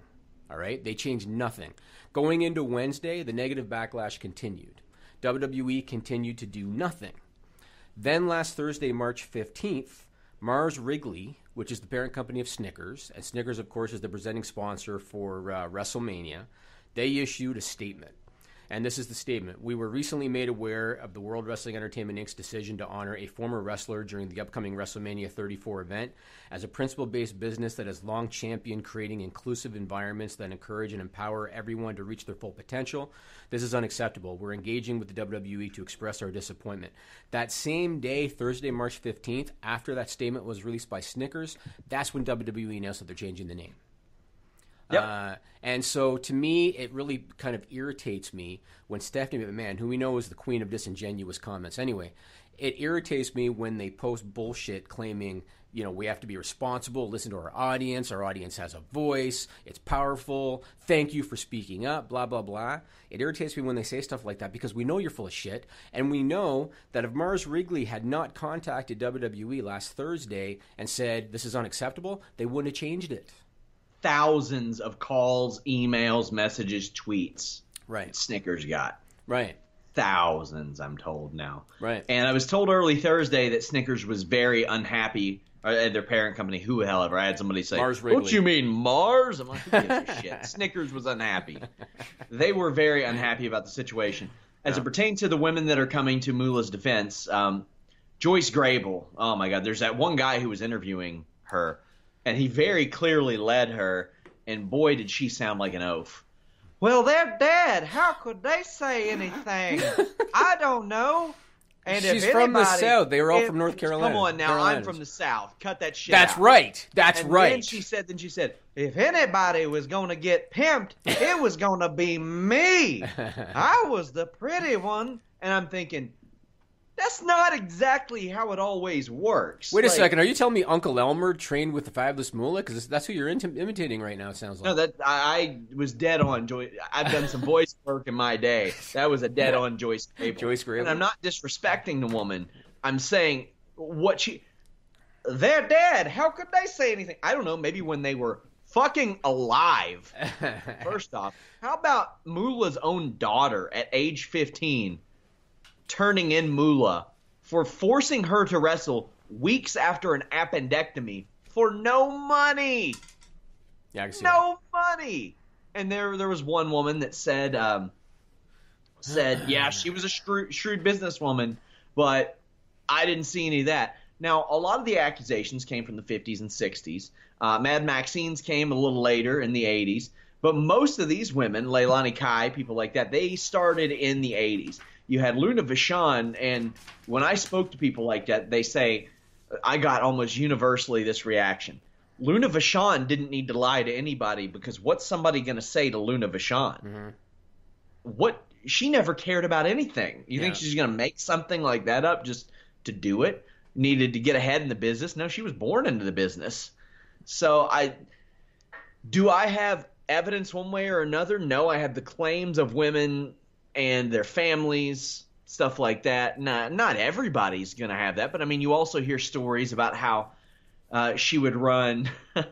All right? They changed nothing. Going into Wednesday, the negative backlash continued. WWE continued to do nothing. Then last Thursday, March 15th, Mars Wrigley, which is the parent company of Snickers, and Snickers, of course, is the presenting sponsor for uh, WrestleMania, they issued a statement. And this is the statement. We were recently made aware of the World Wrestling Entertainment Inc.'s decision to honor a former wrestler during the upcoming WrestleMania 34 event. As a principle based business that has long championed creating inclusive environments that encourage and empower everyone to reach their full potential, this is unacceptable. We're engaging with the WWE to express our disappointment. That same day, Thursday, March 15th, after that statement was released by Snickers, that's when WWE announced that they're changing the name. Yep. Uh, and so to me, it really kind of irritates me when Stephanie McMahon, who we know is the queen of disingenuous comments anyway, it irritates me when they post bullshit claiming you know we have to be responsible listen to our audience our audience has a voice it's powerful thank you for speaking up blah blah blah it irritates me when they say stuff like that because we know you're full of shit and we know that if mars wrigley had not contacted wwe last thursday and said this is unacceptable they wouldn't have changed it Thousands of calls, emails, messages, tweets. right Snickers got right thousands. I'm told now. Right. And I was told early Thursday that Snickers was very unhappy. Uh, their parent company, whoever. I had somebody say, Mars "What Wrigley." you mean Mars?" I'm like, "Who gives a shit?" [LAUGHS] Snickers was unhappy. They were very unhappy about the situation. As it pertains to the women that are coming to Moolah's defense, um, Joyce Grable. Oh my God, there's that one guy who was interviewing her, and he very clearly led her. And boy, did she sound like an oaf. Well, they're dead. How could they say anything? [LAUGHS] I don't know. And if She's from the South. They were all if- from North Carolina. Come on now, I'm from the South. Cut that shit that's out. right that's And right Then she said, then she said, if anybody was going to get pimped, it was going to be me. [LAUGHS] I was the pretty one. And I'm thinking, that's not exactly how it always works. Wait a Like, second. Are you telling me Uncle Elmer trained with the Fabulous Moolah? Because that's who you're intim- imitating right now. It sounds like. No, that I, I was dead on Joyce. I've done some voice [LAUGHS] work in my day. That was a dead on Joyce Grable. Joyce Grable. And I'm not disrespecting the woman. I'm saying what she. They're dead. How could they say anything? I don't know. Maybe when they were fucking alive. [LAUGHS] First off, how about Moolah's own daughter at age 15 turning in Moolah for forcing her to wrestle weeks after an appendectomy for no money? yeah, see that. no money. And there, there was one woman that said, um, said, [SIGHS] yeah, she was a shrewd, shrewd businesswoman, but I didn't see any of that. Now, a lot of the accusations came from the 50s and 60s. Uh, Mad Maxine's came a little later in the 80s, but most of these women, Leilani Kai, people like that, they started in the 80s. You had Luna Vachon, and when I spoke to people like that, they say, I got almost universally this reaction. Luna Vachon didn't need to lie to anybody because what's somebody going to say to Luna Vachon? Mm-hmm. What she never cared about anything. You think she's going to make something like that up just to do it? Needed to get ahead in the business? No, she was born into the business. So I do I have evidence one way or another? No, I have the claims of women and their families, stuff like that. Not not everybody's going to have that, but I mean, you also hear stories about how uh, she would run [LAUGHS]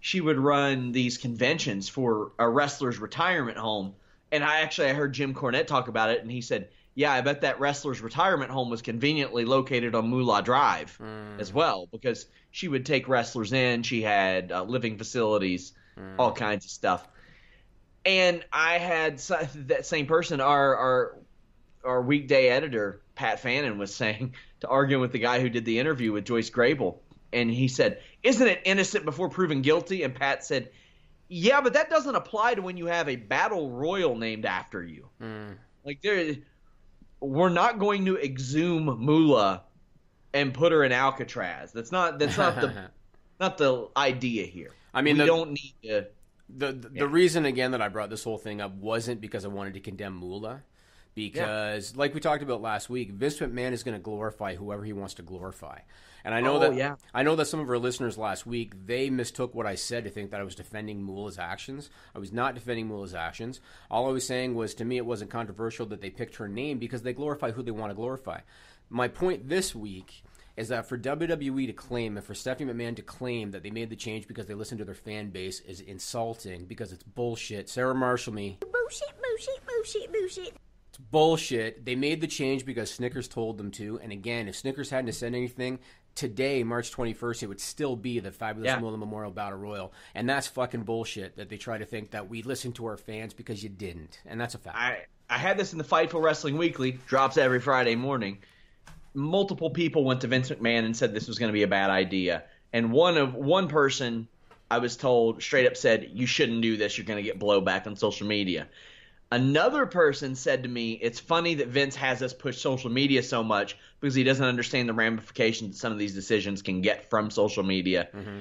she would run these conventions for a wrestler's retirement home. And I actually I heard Jim Cornette talk about it, and he said, "Yeah, I bet that wrestler's retirement home was conveniently located on Moolah Drive as well, because she would take wrestlers in. She had uh, living facilities, all kinds of stuff." And I had that same person, our our our weekday editor Pat Fannin was saying [LAUGHS] to arguing with the guy who did the interview with Joyce Grable, and he said, "Isn't it innocent before proven guilty?" And Pat said, "Yeah, but that doesn't apply to when you have a battle royal named after you. Hmm. Like there, we're not going to exhume Moolah and put her in Alcatraz. That's not that's not the [LAUGHS] not the idea here. I mean, we the- don't need to." The the, the reason again that I brought this whole thing up wasn't because I wanted to condemn Moolah, because like we talked about last week, Vince McMahon is going to glorify whoever he wants to glorify, and I know Oh, that yeah. I know that some of our listeners last week they mistook what I said to think that I was defending Moolah's actions. I was not defending Moolah's actions. All I was saying was to me it wasn't controversial that they picked her name because they glorify who they want to glorify. My point this week is that for WWE to claim and for Stephanie McMahon to claim that they made the change because they listened to their fan base is insulting because it's bullshit. Sarah Marshall me. Bullshit, bullshit, bullshit, bullshit. It's bullshit. They made the change because Snickers told them to. And again, if Snickers hadn't said anything, today, March 21st, it would still be the Fabulous Yeah. Moolah Memorial Battle Royal. And that's fucking bullshit that they try to think that we listened to our fans because you didn't. And that's a fact. I I had this in the Fightful Wrestling Weekly, drops every Friday morning. Multiple people went to Vince McMahon and said this was going to be a bad idea, and one of one person I was told straight up said you shouldn't do this. You're going to get blowback on social media. Another person said to me, "It's funny that Vince has us push social media so much because he doesn't understand the ramifications that some of these decisions can get from social media." Mm-hmm.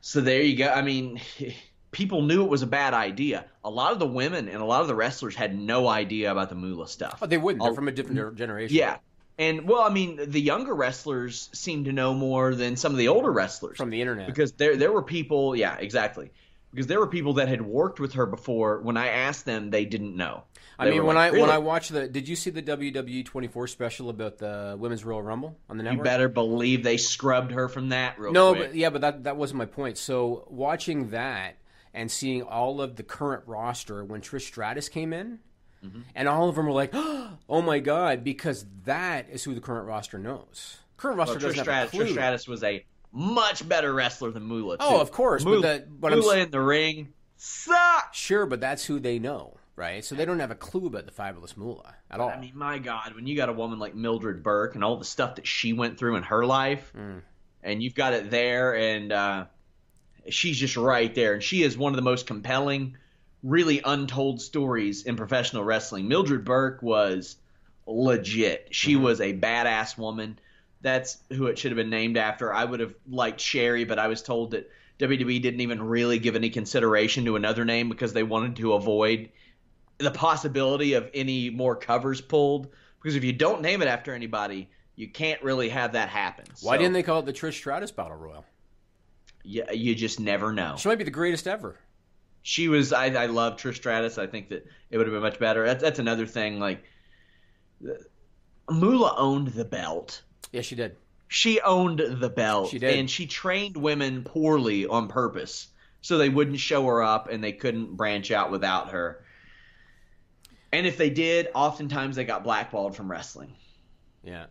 So there you go. I mean, [LAUGHS] people knew it was a bad idea. A lot of the women and a lot of the wrestlers had no idea about the Moolah stuff. Oh, they wouldn't. They're from a different generation. Yeah. And well, I mean, the younger wrestlers seem to know more than some of the older wrestlers from the internet. because there there were people, yeah, exactly. Because there were people that had worked with her before. When I asked them, they didn't know. I They mean, when like, I when I watched the, did you see the WWE 24 special about the Women's Royal Rumble on the network? you better believe they scrubbed her from that real no, quick. but yeah, but that that wasn't my point. So watching that and seeing all of the current roster when Trish Stratus came in, Mm-hmm. and all of them were like, [GASPS] "Oh my god!" Because that is who the current roster knows. Current roster Well, doesn't Stratus, have a clue. Trish Stratus was a much better wrestler than Moolah. Too. Oh, of course, but Moolah, that- but I'm Moolah in the ring sucks. Sure, but that's who they know, right? So they don't have a clue about the fabulous Moolah at all. I mean, my God, when you got a woman like Mildred Burke and all the stuff that she went through in her life, Mm. and you've got it there, and uh, she's just right there, and she is one of the most compelling, really untold stories in professional wrestling. Mildred Burke was legit. She Mm-hmm. was a badass woman. That's who it should have been named after. I would have liked Sherry, but I was told that WWE didn't even really give any consideration to another name because they wanted to avoid the possibility of any more covers pulled. Because if you don't name it after anybody, you can't really have that happen. Why So, didn't they call it the Trish Stratus Battle Royal? You, you just never know. She might be the greatest ever. She was. I, I love Trish Stratus. I think that it would have been much better. That's, that's another thing. Like, Moolah owned the belt. Yeah, she did. She owned the belt. She did. And she trained women poorly on purpose. So they wouldn't show her up and they couldn't branch out without her. And if they did, oftentimes they got blackballed from wrestling. Yeah.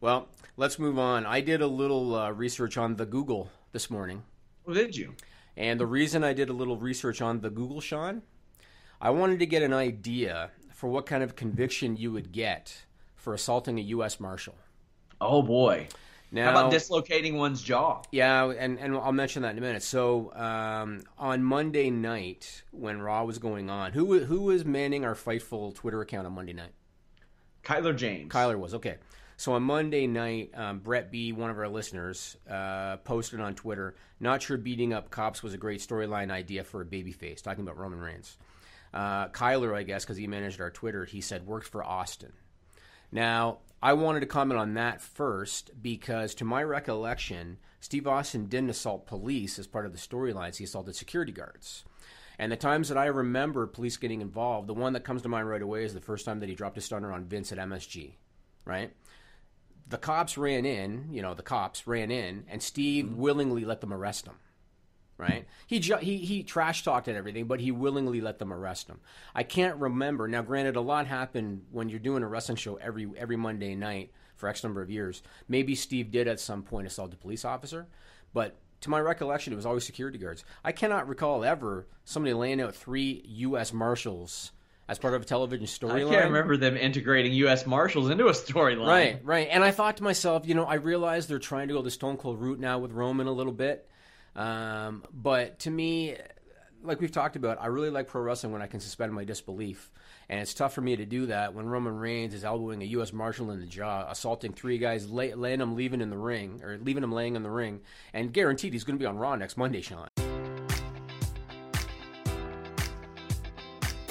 Well, let's move on. I did a little uh, research on the Google this morning. Well, did you? And the reason I did a little research on the Google, Sean, I wanted to get an idea for what kind of conviction you would get for assaulting a U.S. Marshal. Oh, boy. Now, How about dislocating one's jaw? Yeah, and, and I'll mention that in a minute. So um, on Monday night, when Raw was going on, who who was manning our Fightful Twitter account on Monday night? Kyler James. Kyler was okay. So on Monday night, um, Brett B, one of our listeners, uh, posted on Twitter, "Not sure beating up cops was a great storyline idea for a babyface." Talking about Roman Reigns. Uh, Kyler, I guess, because he managed our Twitter, he said worked for Austin. Now, I wanted to comment on that first because, to my recollection, Steve Austin didn't assault police as part of the storylines. He assaulted security guards. And the times that I remember police getting involved, the one that comes to mind right away is the first time that he dropped a stunner on Vince at MSG, right? The cops ran in, you know, the cops ran in, and Steve mm-hmm. willingly let them arrest him right? He ju- he he trash talked and everything, but he willingly let them arrest him. I can't remember now. Granted, a lot happened when you're doing a wrestling show every every Monday night for X number of years. Maybe Steve did at some point assault a police officer, but to my recollection, it was always security guards. I cannot recall ever somebody laying out three U.S. marshals as part of a television storyline. I can't remember them integrating U.S. Marshals into a storyline. Right, right. And I thought to myself, you know, I realize they're trying to go the Stone Cold route now with Roman a little bit. Um, but to me, like we've talked about, I really like pro wrestling when I can suspend my disbelief. And it's tough for me to do that when Roman Reigns is elbowing a U.S. Marshal in the jaw, assaulting three guys, lay, laying them leaving in the ring, or leaving them laying in the ring, and guaranteed he's going to be on Raw next Monday, Sean.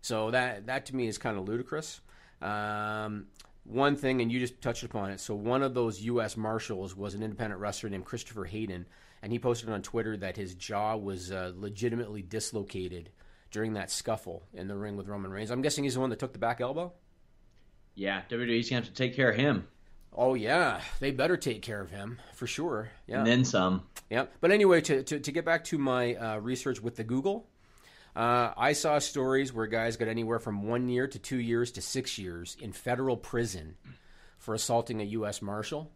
So that that to me is kind of ludicrous. Um, one thing, and you just touched upon it. So one of those U.S. marshals was an independent wrestler named Christopher Hayden, and he posted on Twitter that his jaw was uh, legitimately dislocated during that scuffle in the ring with Roman Reigns. I'm guessing he's the one that took the back elbow. Yeah, WWE's gonna have to take care of him. Oh yeah, they better take care of him for sure. Yeah, And then some. yeah. But anyway, to to, to get back to my uh, research with the Google, uh, I saw stories where guys got anywhere from one year to two years to six years in federal prison for assaulting a U.S. marshal.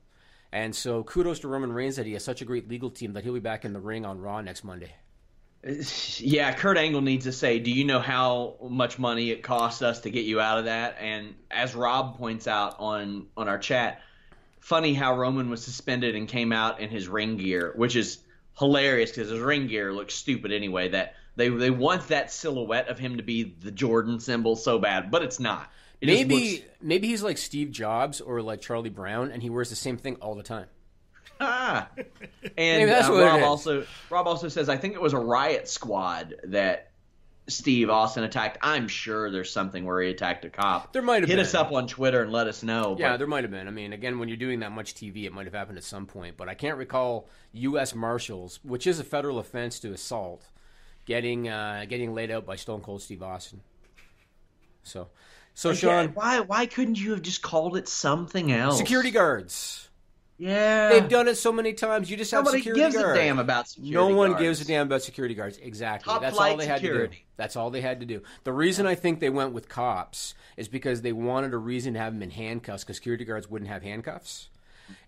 And so, kudos to Roman Reigns that he has such a great legal team that he'll be back in the ring on Raw next Monday. Yeah, Kurt Angle needs to say, "Do you know how much money it costs us to get you out of that?" And as Rob points out on on our chat, funny how Roman was suspended and came out in his ring gear, which is hilarious because his ring gear looks stupid anyway. That they they want that silhouette of him to be the Jordan symbol so bad, but it's not. It maybe looks- maybe he's like Steve Jobs or like Charlie Brown, and he wears the same thing all the time. Ah. And that's uh, what Rob also Rob also says I think it was a riot squad that Steve Austin attacked. I'm sure there's something where he attacked a cop. There might have hit been. us up on Twitter and let us know. Yeah, but- there might have been. I mean, again, when you're doing that much TV, it might have happened at some point. But I can't recall U.S. Marshals, which is a federal offense to assault, getting uh, getting laid out by Stone Cold Steve Austin. So, so Again, Sean, why why couldn't you have just called it something else? security guards. Yeah, They've done it so many times. You just have Nobody security gives guards. a damn about security. no one guards. gives a damn about security guards. Exactly. Top That's all they had to do. That's all they had to do. The reason I think they went with cops is because they wanted a reason to have them in handcuffs because security guards wouldn't have handcuffs.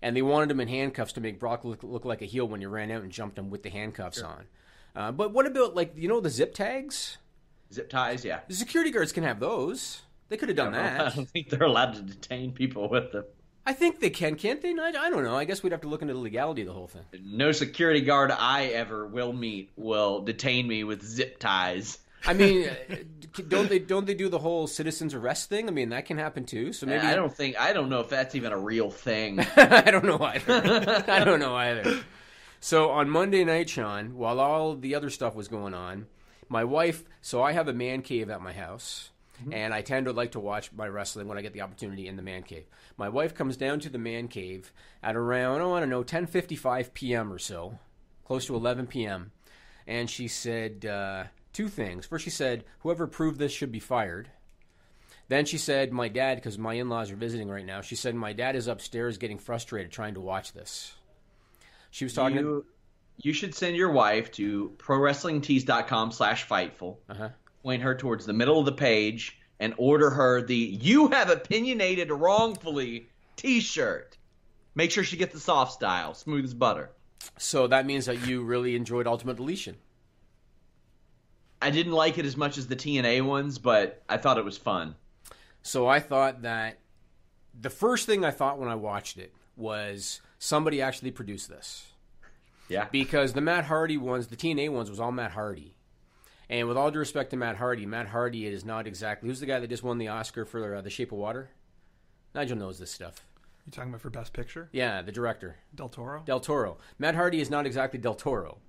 And they wanted them in handcuffs to make Brock look, look like a heel when you ran out and jumped him with the handcuffs on. Uh, but what about, like, you know, the zip tags? Zip ties, yeah. The security guards can have those. They could have done that. [LAUGHS] I don't think they're allowed to detain people with them. I think they can, can't they? I, I don't know. I guess we'd have to look into the legality of the whole thing. No security guard I ever will meet will detain me with zip ties. I mean, [LAUGHS] uh, don't they don't they do the whole citizens arrest thing? I mean, that can happen too. So maybe I don't think I don't know if that's even a real thing. [LAUGHS] I don't know either. I don't know either. So on Monday night, Sean, while all the other stuff was going on, my wife. So I have a man cave at my house, and I tend to like to watch my wrestling when I get the opportunity in the man cave. My wife comes down to the man cave at around oh, I don't know 10:55 p.m. or so, close to 11 p.m. And she said uh, two things. First, she said, "Whoever approved this should be fired." Then she said, "My dad, because my in-laws are visiting right now." She said, "My dad is upstairs getting frustrated trying to watch this." She was talking. you, you should send your wife to prowrestlingtees.com slash fightful. uh-huh. Point her towards the middle of the page and order her the "You have opinionated wrongfully" T-shirt. Make sure she gets the soft style, smooth as butter. So that means that you really enjoyed Ultimate Deletion. I didn't like it as much as the TNA ones, but I thought it was fun. So I thought that the first thing I thought when I watched it was somebody actually produced this. Yeah. Because the Matt Hardy ones, the TNA ones, was all Matt Hardy. And with all due respect to Matt Hardy, Matt Hardy is not exactly. Who's the guy that just won the Oscar for uh, The Shape of Water? Nigel knows this stuff. You talking about for Best Picture? Yeah, the director. Del Toro? Del Toro. Matt Hardy is not exactly Del Toro.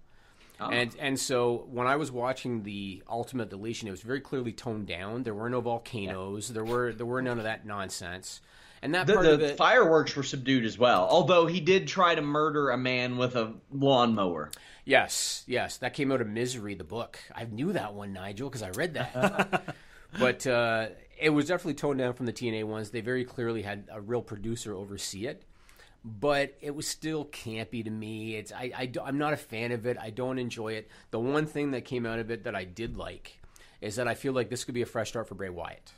Oh. And and so when I was watching the Ultimate Deletion, it was very clearly toned down. There were no volcanoes. There were there were none of that nonsense. And that The, part of the it, fireworks were subdued as well, although he did try to murder a man with a lawnmower. yes, yes, that came out of Misery, the book. I knew that one, Nigel, because I read that. [LAUGHS] but uh, it was definitely toned down from the TNA ones. They very clearly had a real producer oversee it. But it was still campy to me. It's I, I am not a fan of it. I don't enjoy it. The one thing that came out of it that I did like is that I feel like this could be a fresh start for Bray Wyatt.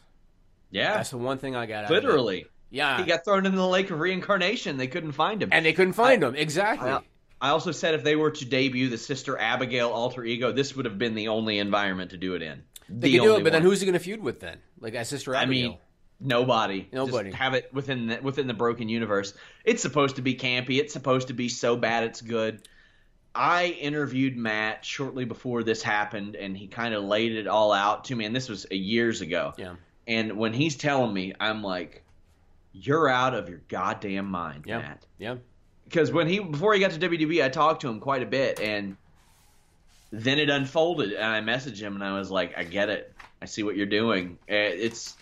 Yeah, That's the one thing I got. Out literally. Yeah. He got thrown into the lake of reincarnation. They couldn't find him. and they couldn't find him exactly. I, I also said if they were to debut the Sister Abigail alter ego, this would have been the only environment to do it in. they the could do it, but then who's he going to feud with then? Like as Sister I Abigail. mean, nobody. Nobody. Just have it within the, within the broken universe. It's supposed to be campy. It's supposed to be so bad it's good. I interviewed Matt shortly before this happened, and he kind of laid it all out to me. And this was years ago. yeah. And when he's telling me, I'm like, "You're out of your goddamn mind, Yeah. Matt." Yeah. because when he before he got to WWE, I talked to him quite a bit, and then it unfolded, and I messaged him, and I was like, I get it, I see what you're doing. Uh, It's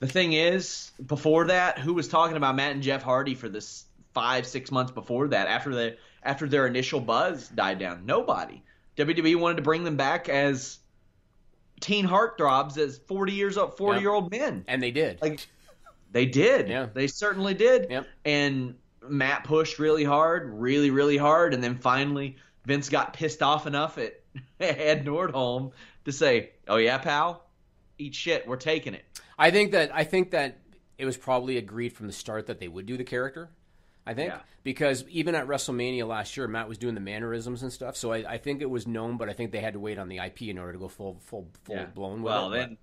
the thing is, before that, who was talking about Matt and Jeff Hardy for this five six months before that? After the after their initial buzz died down, nobody. WWE wanted to bring them back as teen heartthrobs, as forty years old, forty Yeah. year old men. And they did. Like they did. Yeah. They certainly did. Yep. And Matt pushed really hard, really, really hard, and then finally Vince got pissed off enough at [LAUGHS] Ed Nordholm to say, "Oh yeah, pal, eat shit. We're taking it." I think that I think that it was probably agreed from the start that they would do the character. I think Yeah. because even at WrestleMania last year, Matt was doing the mannerisms and stuff. So I, I think it was known, but I think they had to wait on the IP in order to go full full full blown with Well, it. then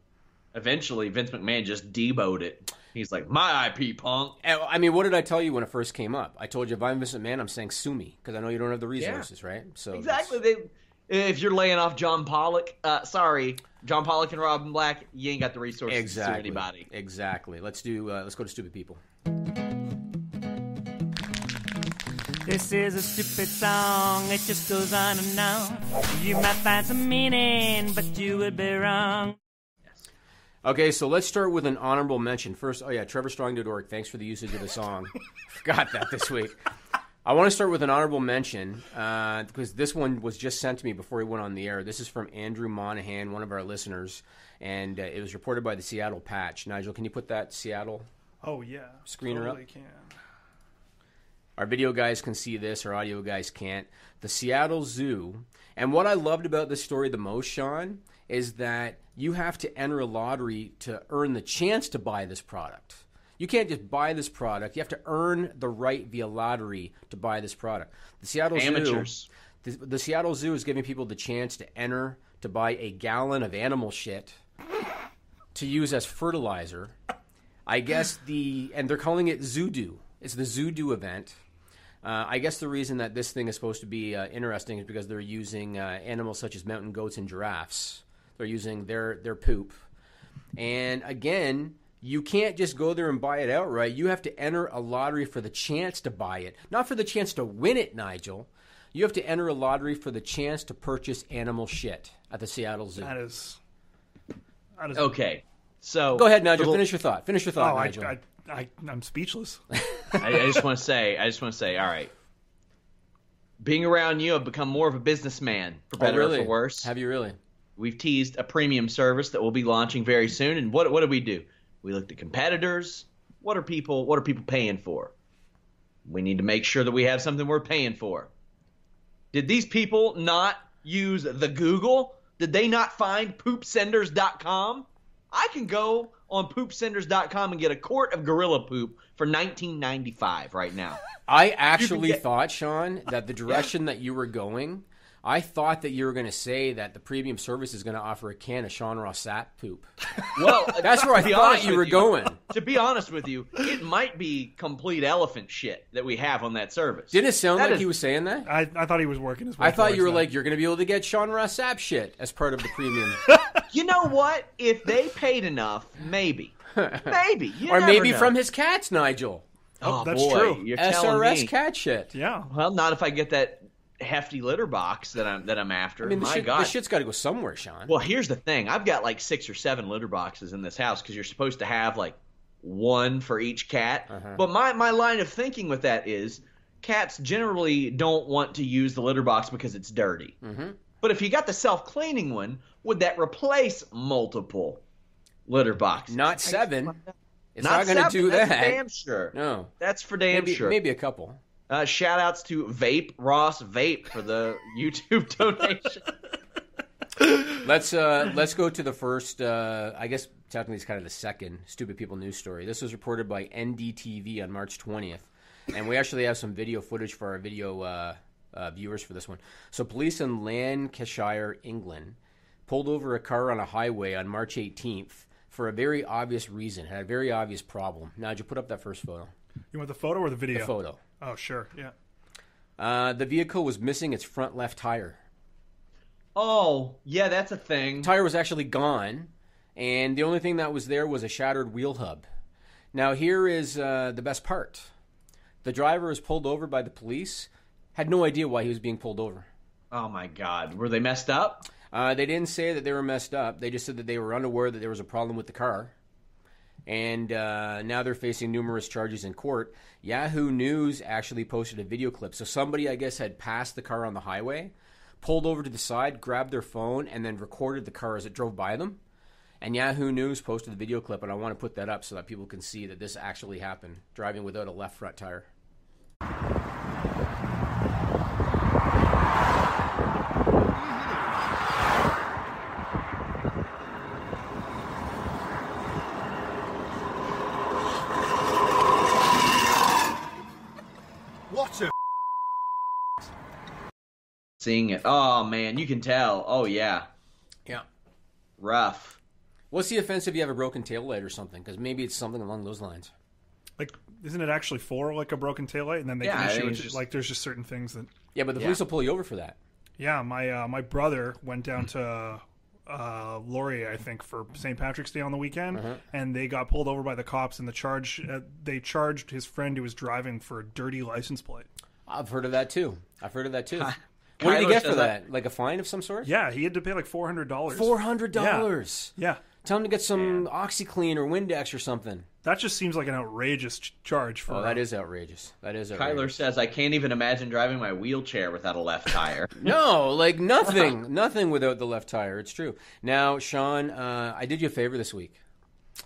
eventually Vince McMahon just deboed it. He's like, "My IP, punk." I mean, what did I tell you when it first came up? I told you if I'm Vince McMahon, I'm saying sue me because I know you don't have the resources, right? So Exactly. They, if you're laying off John Pollock, uh, sorry, John Pollock and Robin Black, you ain't got the resources exactly to sue anybody. Exactly. Let's do. Uh, let's go to stupid people. This is a stupid song, it just goes on and on. You might find some meaning, but you would be wrong. Okay, so let's start with an honorable mention. First, oh yeah, Trevor Strong did work. Thanks for the usage of the song. [LAUGHS] Forgot that this week. I want to start with an honorable mention uh, because this one was just sent to me before he went on the air. This is from Andrew Monahan, one of our listeners, and uh, it was reported by the Seattle Patch. Nigel, can you put that Seattle Oh yeah, Screener up. totally can. Our video guys can see this, our audio guys can't. The Seattle Zoo. And what I loved about this story the most, Sean, is that you have to enter a lottery to earn the chance to buy this product. You can't just buy this product. You have to earn the right via lottery to buy this product. The Seattle Amateurs. Zoo. The, the Seattle Zoo is giving people the chance to enter to buy a gallon of animal shit to use as fertilizer. I guess the and they're calling it Zoodoo. It's the Zoodoo event. Uh, I guess the reason that this thing is supposed to be uh, interesting is because they're using uh, animals such as mountain goats and giraffes. They're using their their poop, and again, you can't just go there and buy it outright. You have to enter a lottery for the chance to buy it, not for the chance to win it, Nigel. You have to enter a lottery for the chance to purchase animal shit at the Seattle Zoo. That is. That is Okay, so Go ahead, Nigel. for the- Finish your thought. Finish your thought, Oh, I, Nigel. I, I, I'm speechless. [LAUGHS] I, I just want to say, I just want to say, all right. Being around you, I've become more of a businessman, for oh, better oh, really? or for worse. Have you really? We've teased a premium service that will be launching very soon, and what what do we do? We looked at competitors. What are people What are people paying for? We need to make sure that we have something we're paying for. Did these people not use the Google? Did they not find poopsenders.com? I can go on poopsenders.com and get a quart of gorilla poop for 19.95 right now. I actually get- thought, Sean, that the direction that you were going, I thought that you were going to say that the premium service is going to offer a can of Sean Ross Sapp poop. Well, [LAUGHS] That's where I thought you with were going. To be honest with you, it might be complete elephant shit that we have on that service. Didn't it sound That like is- he was saying that? I, I thought he was working his way. I thought you were towards like, you're going to be able to get Sean Ross Sapp shit as part of the premium. [LAUGHS] You know what? If they paid enough, maybe, [LAUGHS] maybe, You or maybe know. from his cats, Nigel. Oh, oh, that's boy, true. You're telling SRS me. cat shit. Yeah. Well, not if I get that hefty litter box that I'm that I'm after. I mean, the, My shit, God. the shit's got to go somewhere, Sean. Well, here's the thing. I've got like six or seven litter boxes in this house because you're supposed to have like one for each cat. Uh-huh. But my, my line of thinking with that is cats generally don't want to use the litter box because it's dirty. Mm-hmm. But if you got the self cleaning one, would that replace multiple litter boxes? Not seven. It's Not not, going to seven, do that's that. damn sure. No. That's for damn Maybe, sure. maybe a couple. Uh, shout outs to Vape Ross Vape for the [LAUGHS] YouTube donation. Let's uh, let's go to the first. Uh, I guess technically it's kind of the second stupid people news story. This was reported by NDTV on March twentieth, and we actually have some video footage for our video uh, uh, viewers for this one. So, police in Lancashire, England, pulled over a car on a highway on March eighteenth for a very obvious reason. Had a very obvious problem. Now, did you put up that first photo. You want the photo or the video? The photo. Oh, sure. Yeah. Uh, the vehicle was missing its front left tire. oh, yeah, that's a thing. tire was actually gone, and the only thing that was there was a shattered wheel hub. Now, here is uh, the best part The driver was pulled over by the police. Had no idea why he was being pulled over. Oh my God, were they messed up? Uh, they didn't say that they were messed up. They just said that they were unaware that there was a problem with the car. And uh, now they're facing numerous charges in court. Yahoo News actually posted a video clip. So somebody, I guess, had passed the car on the highway, pulled over to the side, grabbed their phone, and then recorded the car as it drove by them. And Yahoo News posted the video clip, and I want to put that up so that people can see that this actually happened, driving without a left front tire. What a Seeing it. Oh man, you can tell. Oh yeah, Yeah. rough. What's the offense if you have a broken taillight or something? Because maybe it's something along those lines. Like, isn't it actually for like a broken taillight, and then they Yeah, can issue it? just- Like, there's just certain things that. Yeah, but the Yeah. police will pull you over for that. Yeah, my uh, my brother went down to uh, Laurier, I think, for St. Patrick's Day on the weekend, Uh-huh. and they got pulled over by the cops. And the charge, uh, they charged his friend who was driving for a dirty license plate. I've heard of that too. I've heard of that too. [LAUGHS] Kyler what did he get for says that? Like a fine of some sort? Yeah, he had to pay like four hundred dollars. Four hundred dollars. Yeah, Tell him to get some OxiClean or Windex or something. that just seems like an outrageous ch- charge for. Oh, that is outrageous. That is Outrageous. Kyler outrageous. says, "I can't even imagine driving my wheelchair without a left tire." [LAUGHS] No, like nothing, [LAUGHS] nothing without the left tire. It's true. Now, Sean, uh, I did you a favor this week.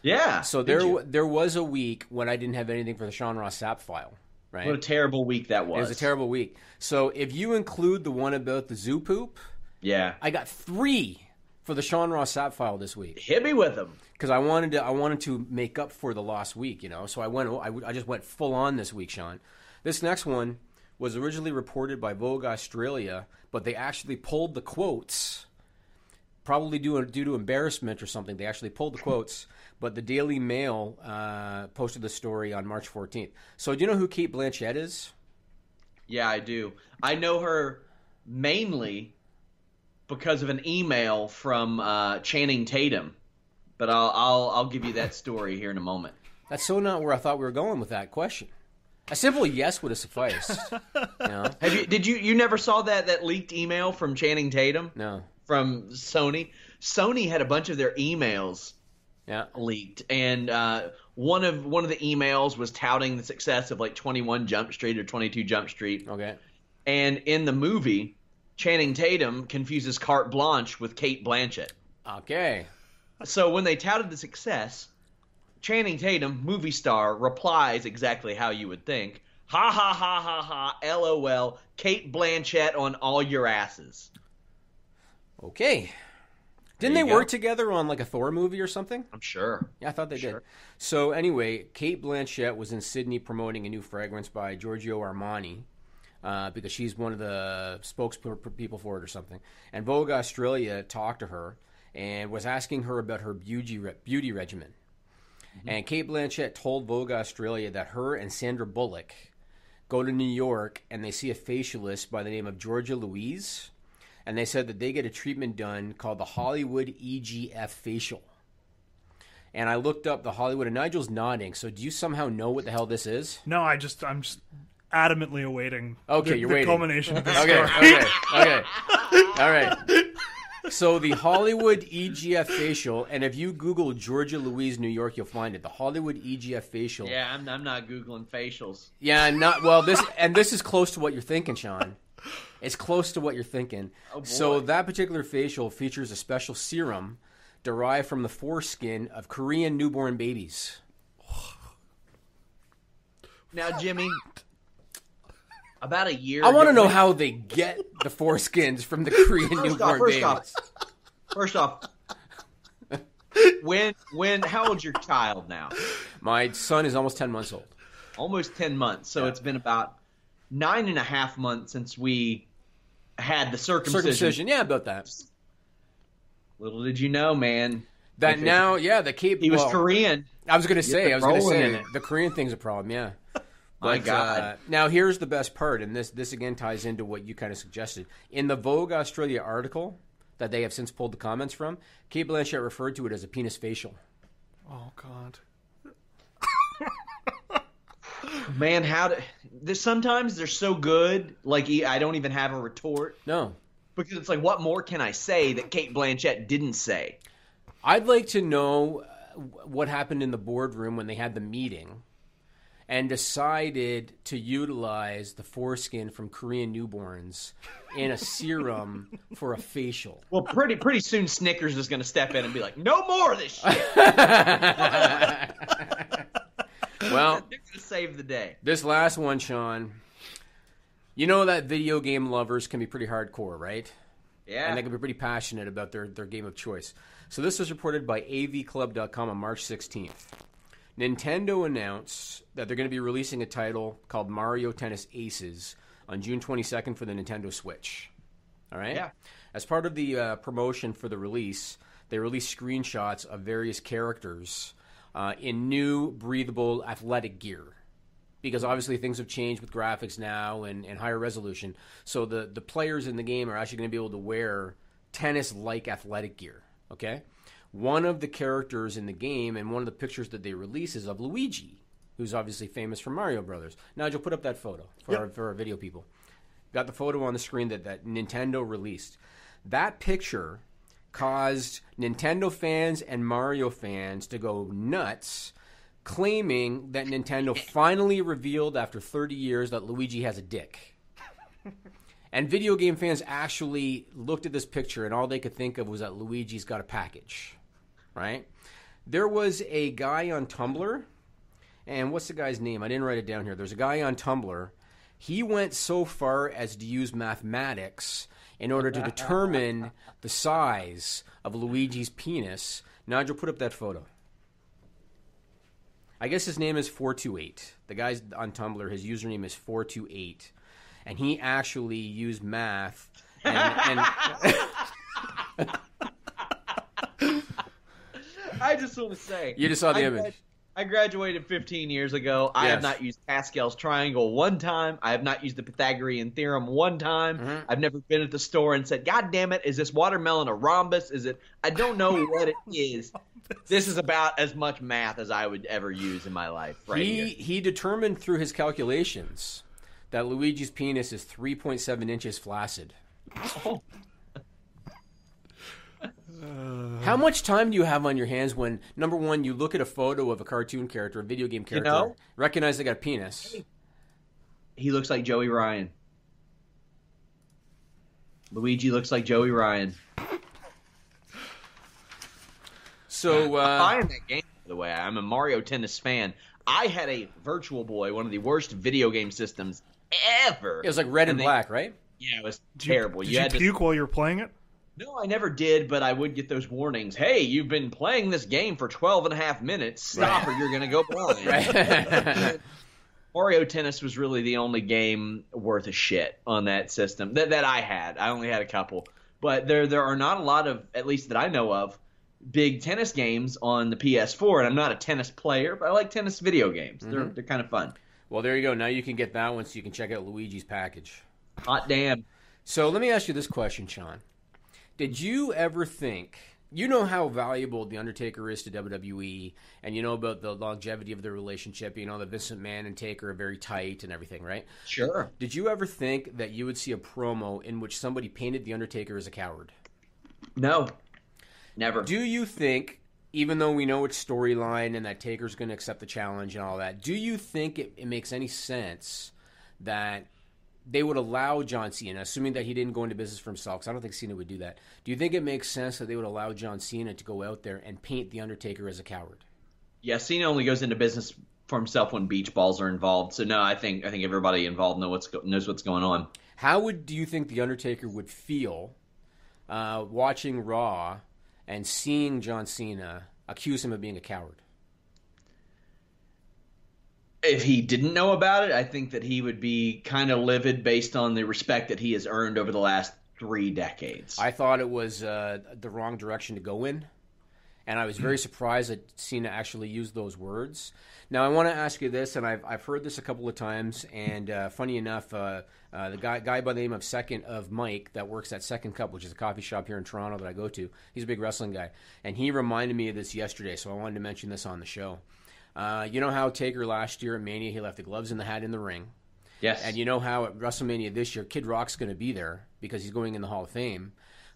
yeah. So there, you? there was a week when I didn't have anything for the Sean Ross Sapp file. Right. What a terrible week that was. It was a terrible week. So if you include the one about the zoo poop, Yeah. I got three for the Sean Ross Sapp file this week. Hit me with them. because I wanted to I wanted to make up for the lost week, you know. So I went I, I just went full on this week, Sean. This next one was originally reported by Vogue Australia, but they actually pulled the quotes. Probably due due to embarrassment or something, they actually pulled the quotes. But the Daily Mail uh, posted the story on March 14th. So do you know who Cate Blanchett is? Yeah, I do. I know her mainly because of an email from uh, Channing Tatum, but I'll, I'll I'll give you that story here in a moment. That's so not where I thought we were going with that question. A simple yes would have sufficed. you know? [LAUGHS] Have you did you you never saw that that leaked email from Channing Tatum No. from Sony? Sony had a bunch of their emails Yeah. leaked, and uh, one of one of the emails was touting the success of like Twenty One Jump Street or Twenty Two Jump Street, Okay. and in the movie, Channing Tatum confuses Carte Blanche with Cate Blanchett. Okay. So when they touted the success, Channing Tatum, movie star, replies exactly how you would think. Ha ha ha ha ha, lol, Cate Blanchett on all your asses. Okay. Didn't they you work together on like a Thor movie or something? I'm sure. Yeah, I thought they Sure. did. So anyway, Cate Blanchett was in Sydney promoting a new fragrance by Giorgio Armani. Uh, because she's one of the spokespeople for it or something. And Vogue Australia talked to her and was asking her about her beauty re- beauty regimen. And Cate Blanchett told Vogue Australia that her and Sandra Bullock go to New York and they see a facialist by the name of Georgia Louise. And they said that they get a treatment done called the Hollywood EGF facial. And I looked up the Hollywood, and Nigel's nodding. So do you somehow know what the hell this is? No, I just I'm just adamantly awaiting. Okay, the, you're the waiting. culmination of this Okay, story. okay, okay. All right. So the Hollywood EGF facial, and if you Google Georgia Louise, New York, you'll find it. The Hollywood EGF facial. Yeah, I'm, I'm not googling facials. Yeah, I'm not well. This and this is close to what you're thinking, Sean. It's close to what you're thinking. Oh, so that particular facial features a special serum derived from the foreskin of Korean newborn babies. Now, Jimmy, about a year. I want to know how they get the foreskins from the Korean First newborn off, first babies. off, first off, when when how old's your child now? My son is almost ten months old. Almost ten months. So it's been about nine and a half months since we had the circumcision. Circumcision, yeah, about that. Little did you know, man. That If now, yeah, the Cape. he was well, Korean. I was going to say, I was going to say in that it. the Korean thing's a problem. Yeah. [LAUGHS] My God. Uh, now here's the best part, and this this again ties into what you kind of suggested in the Vogue Australia article that they have since pulled the comments from. Cate Blanchett referred to it as a penis facial. Oh God. Man, how do there's sometimes they're so good, like I don't even have a retort No. because it's like, what more can I say that Cate Blanchett didn't say? I'd like to know uh, what happened in the boardroom when they had the meeting and decided to utilize the foreskin from Korean newborns in a serum [LAUGHS] for a facial. Well, pretty pretty soon Snickers is going to step in and be like, no more of this shit. [LAUGHS] [LAUGHS] [LAUGHS] Well, They're going to save the day. this last one, Sean, you know that video game lovers can be pretty hardcore, right? Yeah. and they can be pretty passionate about their, their game of choice. So this was reported by AVClub.com on March 16th. Nintendo announced that they're going to be releasing a title called Mario Tennis Aces on June 22nd for the Nintendo Switch. All right? Yeah. As part of the uh, promotion for the release, they released screenshots of various characters uh, in new, breathable athletic gear because obviously things have changed with graphics now and, and higher resolution. So the, the players in the game are actually going to be able to wear tennis like athletic gear. Okay? One of the characters in the game and one of the pictures that they release is of Luigi, who's obviously famous from Mario Brothers. Nigel, put up that photo for, our, for our video people. Got the photo on the screen that, that Nintendo released. That picture caused Nintendo fans and Mario fans to go nuts claiming that Nintendo [LAUGHS] finally revealed after 30 years that Luigi has a dick. and video game fans actually looked at this picture and all they could think of was that Luigi's got a package, right? There was a guy on Tumblr, and what's the guy's name? I didn't write it down here. There's a guy on Tumblr. He went so far as to use mathematics in order to determine the size of Luigi's penis. Nigel, put up that photo. I guess his name is 428. The guy's on Tumblr, his username is 428. And he actually used math and, and [LAUGHS] I just want to say. You just saw the I image. I graduated 15 years ago. I have not used Pascal's triangle one time. I have not used the Pythagorean theorem one time. Mm-hmm. I've never been at the store and said, "God damn it, is this watermelon a rhombus? Is it? I don't know [LAUGHS] what it is." This is about as much math as I would ever use in my life. Right he here. he determined through his calculations that Luigi's penis is 3.7 inches flaccid. How much time do you have on your hands when number one you look at a photo of a cartoon character, a video game character, know? recognize they got a penis? He looks like Joey Ryan. Luigi looks like Joey Ryan. So uh, buying that game, by the way. I'm a Mario Tennis fan. I had a Virtual Boy, one of the worst video game systems ever. it was like red and they- black, right? Yeah, it was Did you- terrible. Did you you, had to puke while you were playing it? No, I never did, but I would get those warnings. Hey, you've been playing this game for 12 and a half minutes. Stop or you're going to go blind. [LAUGHS] Right. [LAUGHS] Mario Tennis was really the only game worth a shit on that system that, that I had. I only had a couple. But there there are not a lot of, at least that I know of, big tennis games on the PS4. And I'm not a tennis player, but I like tennis video games. They're, mm-hmm. they're kind of fun. well, there you go. Now you can get that one, so you can check out Luigi's package. Hot damn. So let me ask you this question, Sean. Did you ever think you know how valuable the Undertaker is to WWE, and you know about the longevity of their relationship. You know that Vince McMahon and Taker are very tight and everything, right? Sure. Did you ever think that you would see a promo in which somebody painted the Undertaker as a coward? No. Never. Do you think, even though we know it's storyline and that Taker's going to accept the challenge and all that, do you think it, it makes any sense that they would allow John Cena, assuming that he didn't go into business for himself? Because I don't think Cena would do that. Do you think it makes sense that they would allow John Cena to go out there and paint the Undertaker as a coward? Yeah, Cena only goes into business for himself when beach balls are involved. So no, I think I think everybody involved know what's go- knows what's going on. How would do you think the Undertaker would feel uh, watching Raw and seeing John Cena accuse him of being a coward? If he didn't know about it, I think that he would be kind of livid based on the respect that he has earned over the last three decades. I thought it was uh, the wrong direction to go in, and I was very surprised that Cena actually used those words. Now, I want to ask you this, and I've, I've heard this a couple of times, and uh, funny enough, uh, uh, the guy, guy by the name of Second of Mike that works at Second Cup, which is a coffee shop here in Toronto that I go to, he's a big wrestling guy, and he reminded me of this yesterday, so I wanted to mention this on the show. Uh, you know how Taker last year at Mania he left the gloves and the hat in the ring. Yes. And you know how at WrestleMania this year Kid Rock's going to be there because he's going in the Hall of Fame.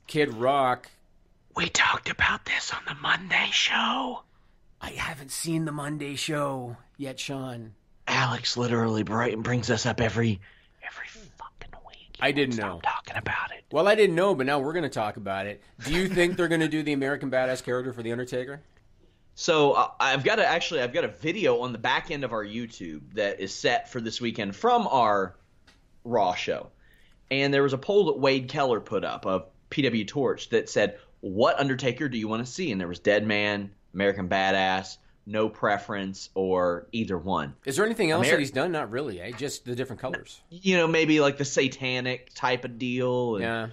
Kid Rock. We talked about this on the Monday show. I haven't seen the Monday show yet, Sean. Alex literally bright brings us up every every fucking week. I didn't know. talking about it. Well, I didn't know, but now we're going to talk about it. Do you think they're going to do the American Badass character for the Undertaker? So uh, I've got a, actually I've got a video on the back end of our YouTube that is set for this weekend from our Raw show, and there was a poll that Wade Keller put up of PW Torch that said, "What Undertaker do you want to see?" And there was Dead Man, American Badass, No Preference, or either one. Is there anything else Ameri- that he's done? Not really. Eh? Just the different colors. You know, maybe like the Satanic type of deal. and- Yeah.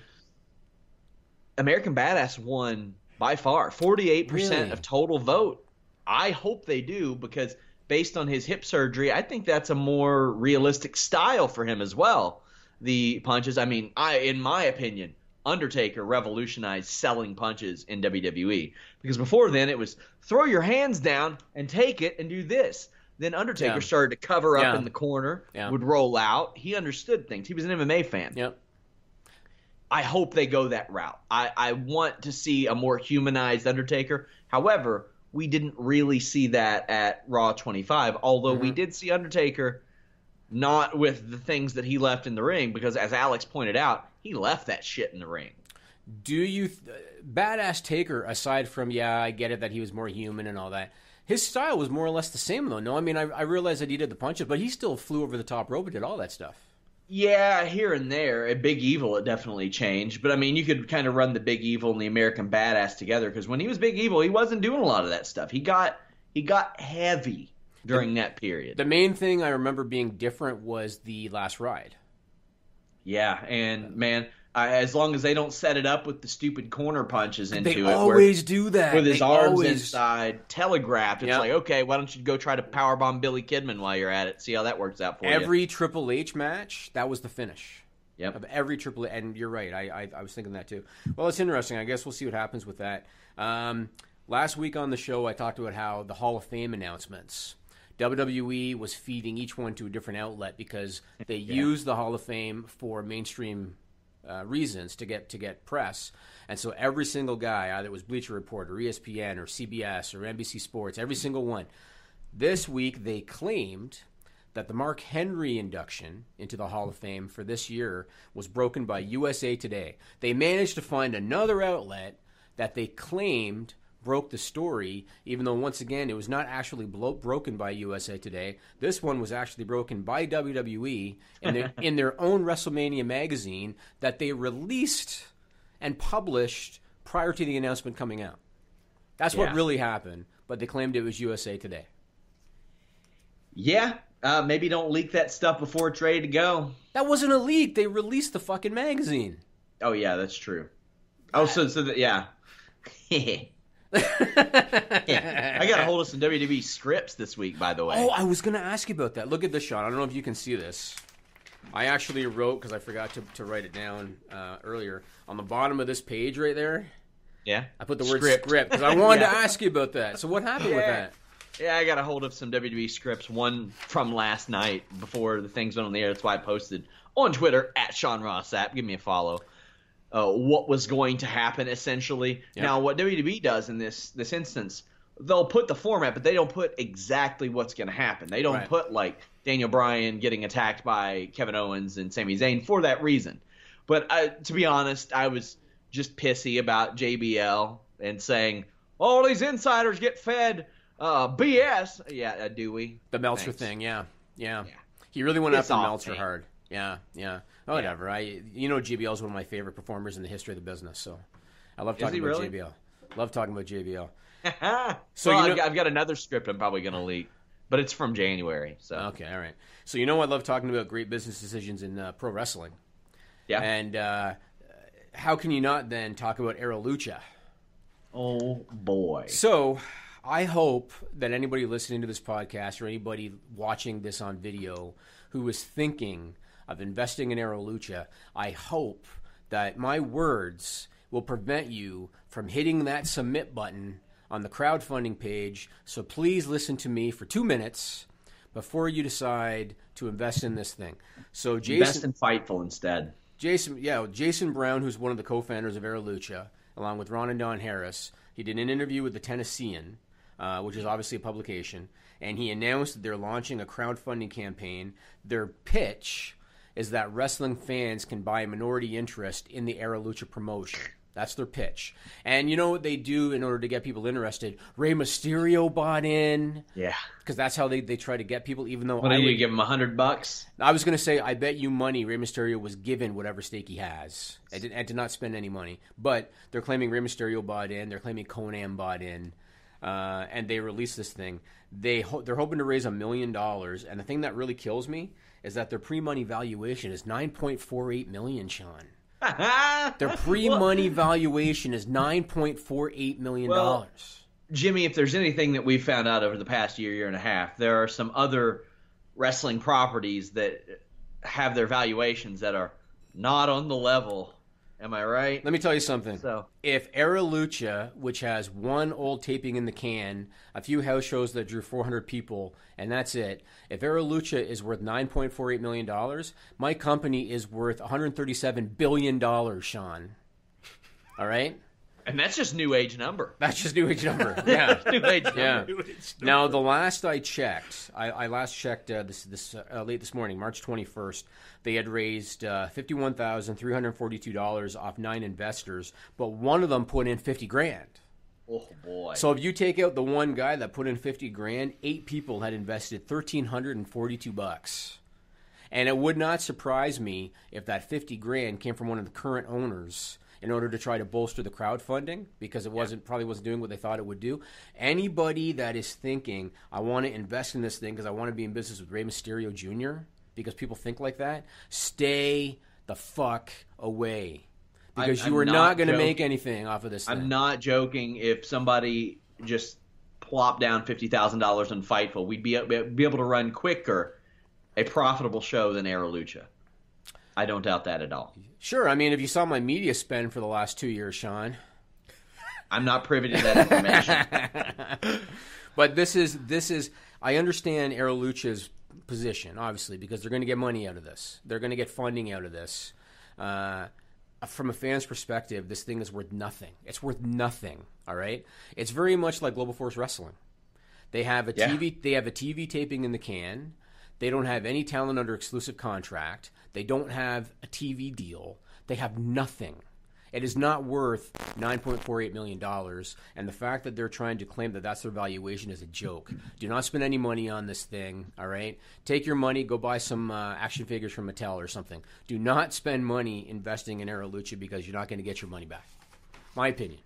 American Badass won by far, 48% Really? of total vote. I hope they do because based on his hip surgery, I think that's a more realistic style for him as well. The punches, I mean, I in my opinion, Undertaker revolutionized selling punches in WWE because before then it was throw your hands down and take it and do this. Then Undertaker Yeah. started to cover up Yeah. in the corner, Yeah. would roll out. He understood things. He was an MMA fan. Yep. I hope they go that route. I, I want to see a more humanized Undertaker. However, we didn't really see that at Raw 25, although we Mm-hmm. did see Undertaker not with the things that he left in the ring, because as Alex pointed out, he left that shit in the ring. Do you th- badass Taker? Aside from yeah, I get it that he was more human and all that. His style was more or less the same though. No, I mean I, I realized that he did the punches, but he still flew over the top rope and did all that stuff. Yeah, here and there. At Big Evil, it definitely changed. But I mean, you could kind of run the Big Evil and the American Badass together because when he was Big Evil, he wasn't doing a lot of that stuff. He got he got heavy during that period. The main thing I remember being different was the last ride. Yeah, and man, I, as long as they don't set it up with the stupid corner punches into They it, where- always do that. with his They arms always- inside, telegraphed. It's Yep. like, okay, why don't you go try to powerbomb Billy Kidman while you're at it? See how that works out for you. Every Triple H match, that was the finish. Yep. Of every Triple H, and you're right. I, I I was thinking that too. Well, it's interesting. I guess we'll see what happens with that. Um, last week on the show, I talked about how the Hall of Fame announcements. WWE was feeding each one to a different outlet because they use the Hall of Fame for mainstream uh, reasons to get to get press, and so every single guy, either it was Bleacher Report or ESPN or CBS or NBC Sports, every single one. This week they claimed that the Mark Henry induction into the Hall of Fame for this year was broken by USA Today. They managed to find another outlet that they claimed broke the story, even though once again it was not actually blo- broken by USA Today. This one was actually broken by WWE in their, [LAUGHS] in their own WrestleMania magazine that they released and published prior to the announcement coming out. That's what really happened, but they claimed it was USA Today. Yeah, uh, maybe don't leak that stuff before it's ready to go. That wasn't a leak. They released the fucking magazine. Oh yeah, that's true. Oh, so so that yeah. [LAUGHS] yeah. I got a hold of some WWE scripts this week, by the way. Oh, I was going to ask you about that. Look at this shot. I don't know if you can see this. I actually wrote because I forgot to, to write it down uh, earlier on the bottom of this page right there. yeah, I put the word Script. because I wanted [LAUGHS] Yeah. to ask you about that. So what happened with that? Yeah, I got a hold of some WWE scripts. One from last night before the things went on the air. That's why I posted on Twitter at Sean Ross Sapp. Give me a follow. Uh, what was going to happen essentially? Yeah. Now, what WWE does in this this instance, they'll put the format, but they don't put exactly what's going to happen. They don't Right. put like Daniel Bryan getting attacked by Kevin Owens and Sami Zayn for that reason. But uh, to be honest, I was just pissy about JBL and saying all these insiders get fed uh, BS. Yeah, uh, do we? The Meltzer Thanks. thing, yeah. yeah. He really went Piss after Meltzer man. hard. Yeah, yeah. Oh, Whatever. I, you know, JBL is one of my favorite performers in the history of the business. So I love talking about really? JBL. Love talking about JBL. [LAUGHS] so well, you I've, know- got, I've got another script I'm probably going to leak, but it's from January. So Okay, all right. So you know I love talking about great business decisions in uh, pro wrestling. yeah. And uh, how can you not then talk about Aro Lucha? oh boy. So I hope that anybody listening to this podcast or anybody watching this on video who is thinking of investing in Aro Lucha, I hope that my words will prevent you from hitting that submit button on the crowdfunding page. So please listen to me for two minutes before you decide to invest in this thing. So Jason, Best in Fightful instead. Jason, yeah, Jason Brown, who's one of the co-founders of Aro Lucha, along with Ron and Don Harris, he did an interview with the Tennessean, uh, which is obviously a publication, and he announced that they're launching a crowdfunding campaign. Their pitch is that wrestling fans can buy a minority interest in the Aro Lucha promotion. That's their pitch. And you know what they do in order to get people interested? Rey Mysterio bought in. Yeah. Because that's how they, they try to get people, even though What I do you would- give him a hundred bucks? I was going to say, I bet you money Rey Mysterio was given whatever stake he has and did, and did not spend any money. But they're claiming Rey Mysterio bought in. They're claiming Konnan bought in. Uh, and they released this thing. They ho- they're hoping to raise a million dollars. And the thing that really kills me is that their pre-money valuation is nine point four eight million. Sean, [LAUGHS] their pre-money valuation is nine point four eight million Well, dollars. Jimmy, if there's anything that we've found out over the past year, year and a half, there are some other wrestling properties that have their valuations that are not on the level. Am I right? Let me tell you something. So if Aro Lucha, which has one old taping in the can, a few house shows that drew 400 people, and that's it, if Aro Lucha is worth $9.48 million, my company is worth $137 billion, Sean. All right? And that's just new age number. That's just new age number. [LAUGHS] Yeah. new age Yeah. number. Now, the last I checked, I, I last checked uh, this this uh, late this morning, March twenty first. They had raised uh, fifty one thousand three hundred forty two dollars off nine investors, but one of them put in fifty grand. Oh boy. So if you take out the one guy that put in fifty grand, eight people had invested thirteen hundred and forty two bucks. And it would not surprise me if that fifty grand came from one of the current owners in order to try to bolster the crowdfunding because it wasn't probably wasn't doing what they thought it would do. Anybody that is thinking, I want to invest in this thing because I want to be in business with Rey Mysterio Jr. because people think like that, stay the fuck away. Because I'm- you are I'm not, not going to make anything off of this. I'm not joking. If somebody just plopped down fifty thousand dollars on Fightful, we'd be be able to run quicker a profitable show than Aro Lucha. I don't doubt that at all. Sure. I mean, if you saw my media spend for the last two years, Sean. I'm not privy to that information. [LAUGHS] but this is this is I understand Aro Lucha's position, obviously, because they're going to get money out of this. They're going to get funding out of this. Uh, from a fan's perspective, this thing is worth nothing. It's worth nothing. All right. It's very much like Global Force Wrestling. They have a Yeah. TV. They have a TV taping in the can. They don't have any talent under exclusive contract. They don't have a TV deal. They have nothing. It is not worth nine point four eight million dollars, and the fact that they're trying to claim that that's their valuation is a joke. Do not spend any money on this thing. All right, take your money, go buy some uh, action figures from Mattel or something. Do not spend money investing in Aro Lucha because you're not going to get your money back. My opinion.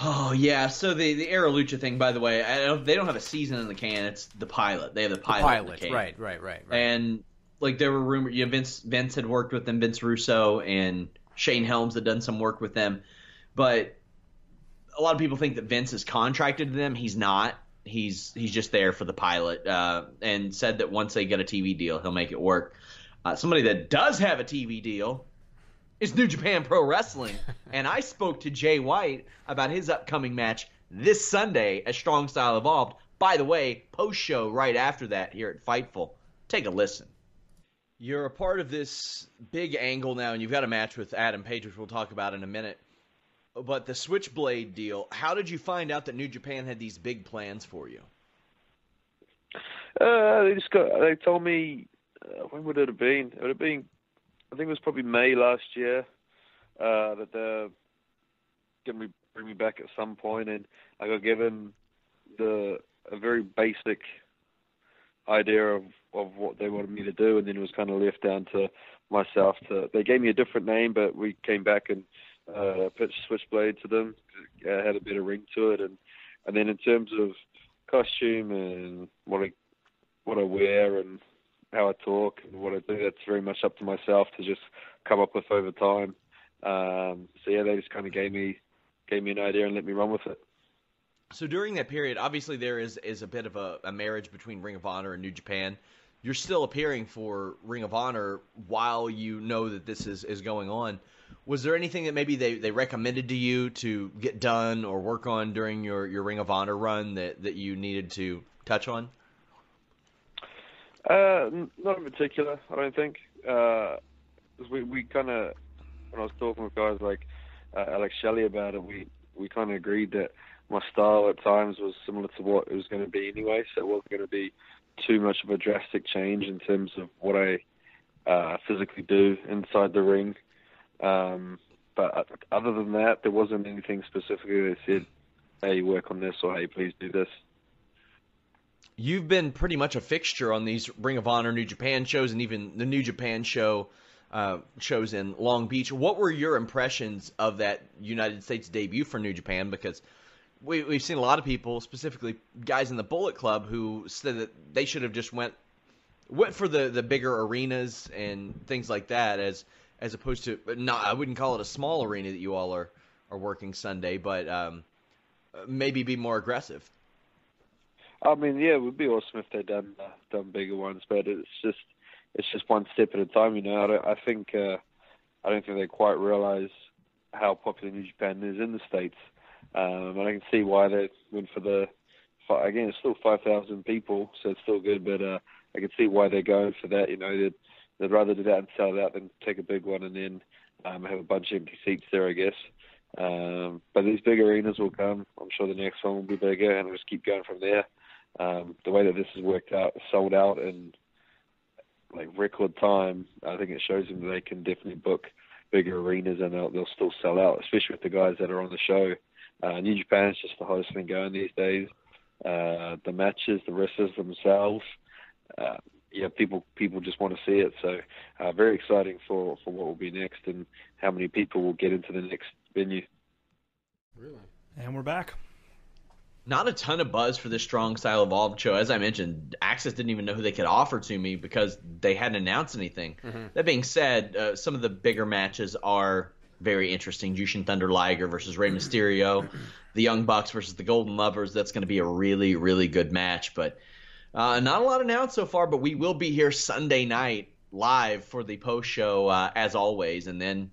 Oh yeah, so the the Aro Lucha thing, by the way, I don't, they don't have a season in the can. It's the pilot. They have the pilot. in the Pilot, can. right, right, right, right. And like there were rumors, You know, Vince Vince had worked with them, Vince Russo and Shane Helms had done some work with them, but a lot of people think that Vince is contracted to them. He's not. He's he's just there for the pilot, uh, and said that once they get a TV deal, he'll make it work. Uh, somebody that does have a TV deal is New Japan Pro Wrestling, [LAUGHS] and I spoke to Jay White about his upcoming match this Sunday at Strong Style Evolved. By the way, post show right after that here at Fightful. Take a listen. You're a part of this big angle now, and you've got a match with Adam Page, which we'll talk about in a minute. But the Switchblade deal, how did you find out that New Japan had these big plans for you? Uh, they just got. They told me uh, when would it have been? It would have been. I think it was probably May last year uh, that they're going to bring me back at some point, and I got given the a very basic idea of of what they wanted me to do, and then it was kind of left down to myself to. They gave me a different name, but we came back and uh, pitched Switchblade to them. It had a bit of ring to it, and and then in terms of costume and what I what I wear and how I talk and what I do, that's very much up to myself to just come up with over time. Um, so yeah, they just kind of gave me gave me an idea and let me run with it. So during that period, obviously there is is a bit of a, a marriage between Ring of Honor and New Japan. You're still appearing for Ring of Honor while you know that this is, is going on. Was there anything that maybe they, they recommended to you to get done or work on during your, your Ring of Honor run that, that you needed to touch on? Uh, not in particular, I don't think. Uh, we we kind of when I was talking with guys like uh, Alex Shelley about it, we we kind of agreed that my style at times was similar to what it was going to be anyway, so it wasn't going to be too much of a drastic change in terms of what I uh, physically do inside the ring. Um, but other than that, there wasn't anything specifically that said, "Hey, work on this," or "Hey, please do this." You've been pretty much a fixture on these Ring of Honor New Japan shows and even the New Japan show uh, shows in Long Beach. What were your impressions of that United States debut for New Japan? Because we, we've seen a lot of people, specifically guys in the Bullet Club, who said that they should have just went went for the, the bigger arenas and things like that, as as opposed to not. I wouldn't call it a small arena that you all are are working Sunday, but um, maybe be more aggressive. I mean, yeah, it would be awesome if they'd done uh, done bigger ones, but it's just it's just one step at a time. You know, I, don't, I think uh, I don't think they quite realize how popular New Japan is in the states, um, and I can see why they went for the. Again, it's still five thousand people, so it's still good, but uh, I can see why they're going for that. You know, they'd, they'd rather do that and sell it out than take a big one and then um, have a bunch of empty seats there, I guess. Um, but these big arenas will come. I'm sure the next one will be bigger, and we'll just keep going from there um, the way that this has worked out, sold out in like record time, I think it shows them that they can definitely book bigger arenas and they'll, they'll still sell out, especially with the guys that are on the show. Uh, New Japan is just the hottest thing going these days. Uh, the matches, the wrestlers themselves, uh, yeah, people people just want to see it. So uh, very exciting for for what will be next and how many people will get into the next venue. Really? And we're back not a ton of buzz for this strong style evolved show. As I mentioned, AXS didn't even know who they could offer to me because they hadn't announced anything. Mm-hmm. That being said, uh, some of the bigger matches are very interesting. Jushin Thunder Liger versus Rey Mysterio, [CLEARS THROAT] the Young Bucks versus the Golden Lovers. That's going to be a really, really good match. But uh, not a lot announced so far. But we will be here Sunday night live for the post show uh, as always, and then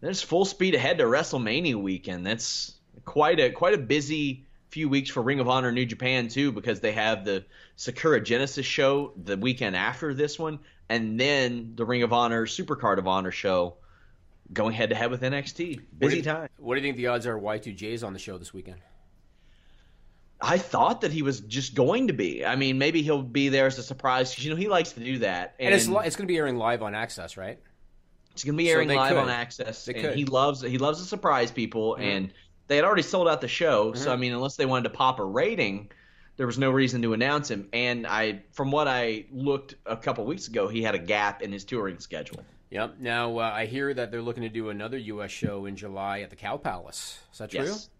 there's full speed ahead to WrestleMania weekend. That's quite a quite a busy few weeks for Ring of Honor New Japan too, because they have the Sakura Genesis show the weekend after this one, and then the Ring of Honor Supercard of Honor show going head to head with NXT. Busy what time. What do you think the odds are Y2J is on the show this weekend? I thought that he was just going to be. I mean, maybe he'll be there as a surprise because you know he likes to do that. And, and it's it's going to be airing live on AXS, right? It's going to be airing so live could. on AXS, they and could. he loves he loves to surprise people. Mm-hmm. And they had already sold out the show, mm-hmm. so I mean, unless they wanted to pop a rating, there was no reason to announce him. And I, from what I looked a couple weeks ago, he had a gap in his touring schedule. Yep. Now uh, I hear that they're looking to do another U.S. show in July at the Cow Palace. Is that true? Yes.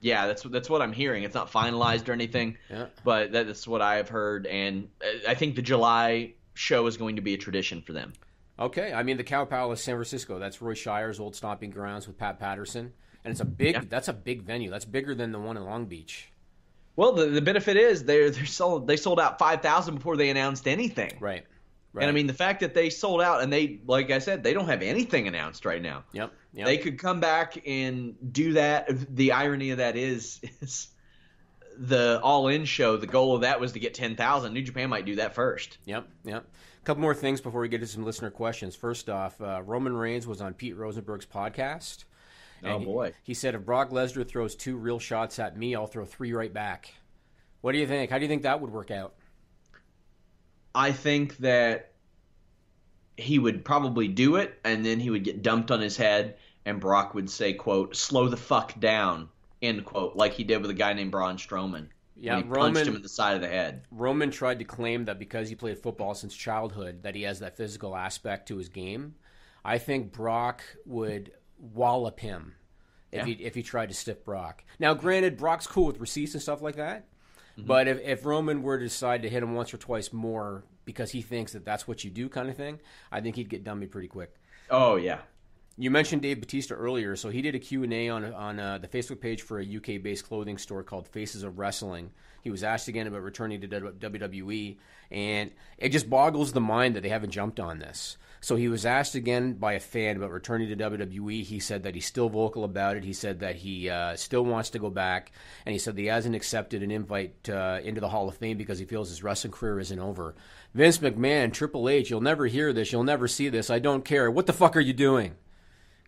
Yeah, that's that's what I'm hearing. It's not finalized or anything, yeah. but that's what I have heard. And I think the July show is going to be a tradition for them. Okay, I mean the Cow Palace, San Francisco. That's Roy Shire's old stomping grounds with Pat Patterson and it's a big. Yeah. That's a big venue. That's bigger than the one in Long Beach. Well, the, the benefit is they they sold they sold out five thousand before they announced anything. Right. Right. And I mean the fact that they sold out and they like I said they don't have anything announced right now. Yep. yep. They could come back and do that. The irony of that is is the All In show. The goal of that was to get ten thousand. New Japan might do that first. Yep. Yep. A couple more things before we get to some listener questions. First off, uh, Roman Reigns was on Pete Rosenberg's podcast. Oh boy! He, he, said, "If Brock Lesnar throws two real shots at me, I'll throw three right back." What do you think? How do you think that would work out? I think that he would probably do it, and then he would get dumped on his head, and Brock would say, "quote Slow the fuck down." End quote, like he did with a guy named Braun Strowman. Yeah, he Roman, punched him in the side of the head. Roman tried to claim that because he played football since childhood, that he has that physical aspect to his game. I think Brock would wallop him if yeah. he if he tried to stiff Brock. Now, granted, Brock's cool with receipts and stuff like that. Mm-hmm. But if, if Roman were to decide to hit him once or twice more because he thinks that that's what you do, kind of thing, I think he'd get dummy pretty quick. Oh yeah, You mentioned Dave Batista earlier, so he did a Q&A on on uh, the Facebook page for a UK-based clothing store called Faces of Wrestling. He was asked again about returning to WWE, and it just boggles the mind that they haven't jumped on this. So he was asked again by a fan about returning to WWE. He said that he's still vocal about it. He said that he uh, still wants to go back, and he said that he hasn't accepted an invite uh, into the Hall of Fame because he feels his wrestling career isn't over. Vince McMahon, Triple H, you'll never hear this. You'll never see this. I don't care. What the fuck are you doing?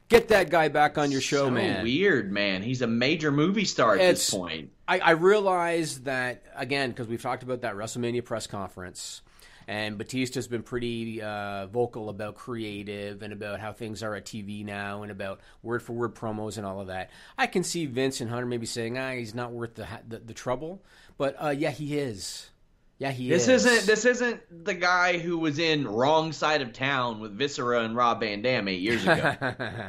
Get that guy back on your show, so man. weird, man. He's a major movie star at It's- this point. I, I realize that again because we've talked about that WrestleMania press conference, and Batista's been pretty uh, vocal about creative and about how things are at TV now, and about word for word promos and all of that. I can see Vince and Hunter maybe saying, "Ah, he's not worth the the, the trouble," but uh, yeah, he is. Yeah, he This is. isn't this isn't the guy who was in Wrong Side of Town with Viscera and Rob Van Dam eight years ago.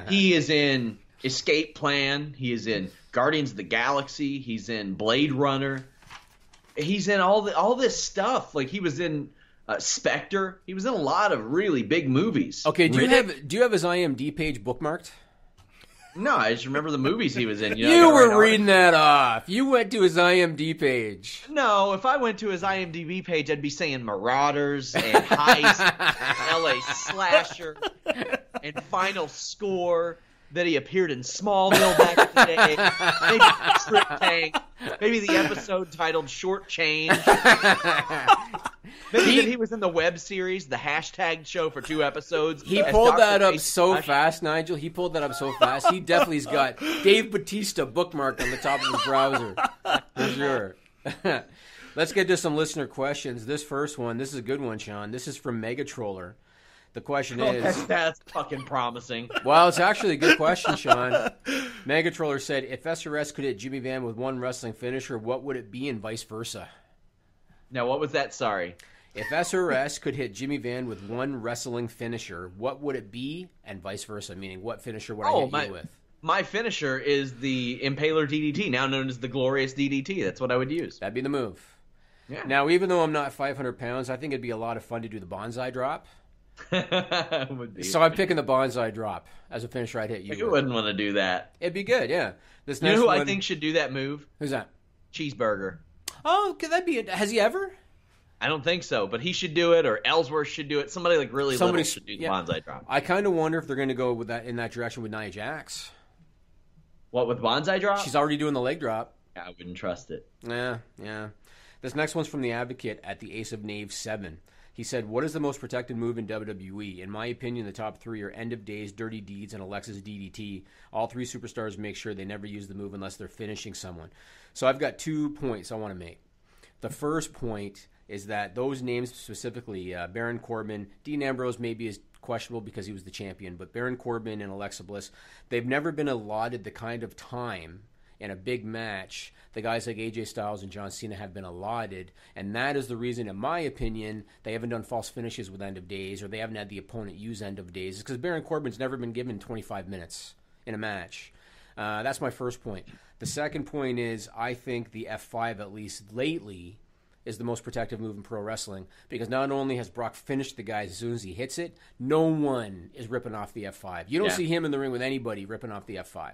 [LAUGHS] he is in Escape Plan. He is in Guardians of the Galaxy. He's in Blade Runner. He's in all the all this stuff. Like he was in uh, Spectre. He was in a lot of really big movies. Okay, do you have do you have his IMDb page bookmarked? No, I just remember the movies he was in. You, You, know, gotta were all- reading that off. You went to his IMDb page. No, if I went to his IMDb page, I'd be saying Marauders and Heist, [LAUGHS] L.A. Slasher, and Final Score. That he appeared in Smallville back in the day. Maybe Trip Tank. [LAUGHS] Maybe the episode titled Short Change. [LAUGHS] Maybe that he was in the web series, the hashtag show for two episodes. He pulled Dr. that up Face so fast, Nigel. He pulled that up so fast. He definitely's got Dave Batista bookmarked on the top of his browser. For sure. [LAUGHS] Let's get to some listener questions. This first one, this is a good one, Sean. This is from Megatroller. The question Oh, is that's, [LAUGHS] that's fucking promising. Well, it's actually a good question, [LAUGHS] Sean. Megatroller said, if SRS could hit Jimmy Van with one wrestling finisher, what would it be and vice versa? Now, what was that? Sorry. If SRS could hit Jimmy Van with one wrestling finisher, what would it be and vice versa? Meaning, what finisher would I Oh, hit my, you with? my finisher is the Impaler DDT, now known as the Glorious DDT. That's what I would use. That'd be the move. Yeah. Now, even though I'm not 500 pounds, I think it'd be a lot of fun to do the banzai drop. So I'm picking the banzai drop as a finisher. I'd hit you. You wouldn't want to do that. It'd be good, yeah. This You know who one, I think should do that move? Who's that? Cheeseburger. Oh, could that be? A, has he ever? I don't think so, but he should do it, or Ellsworth should do it. Somebody like really Somebody little should do the yeah. banzai drop. I kind of wonder if they're going to go with that in that direction with Nia Jax. What with banzai drop? She's already doing the leg drop. I wouldn't trust it. Yeah, yeah. This next one's from the Advocate at the Ace of Knaves seven. He said, "What is the most protected move in WWE? In my opinion, the top three are End of Days, Dirty Deeds, and Alexa's DDT. All three superstars make sure they never use the move unless they're finishing someone. So I've got two points I want to make. The first point is that those names specifically, uh, Baron Corbin, Dean Ambrose maybe is questionable because he was the champion, but Baron Corbin and Alexa Bliss, they've never been allotted the kind of time in a big match the guys like AJ Styles and John Cena have been allotted, and that is the reason, in my opinion, they haven't done false finishes with end of days or they haven't had the opponent use end of days because Baron Corbin's never been given 25 minutes in a match. Uh, that's my first point. The second point is I think the F5, at least lately, is the most protective move in pro wrestling because not only has Brock finished the guys as soon as he hits it, no one is ripping off the F5. You don't Yeah. see him in the ring with anybody ripping off the F5.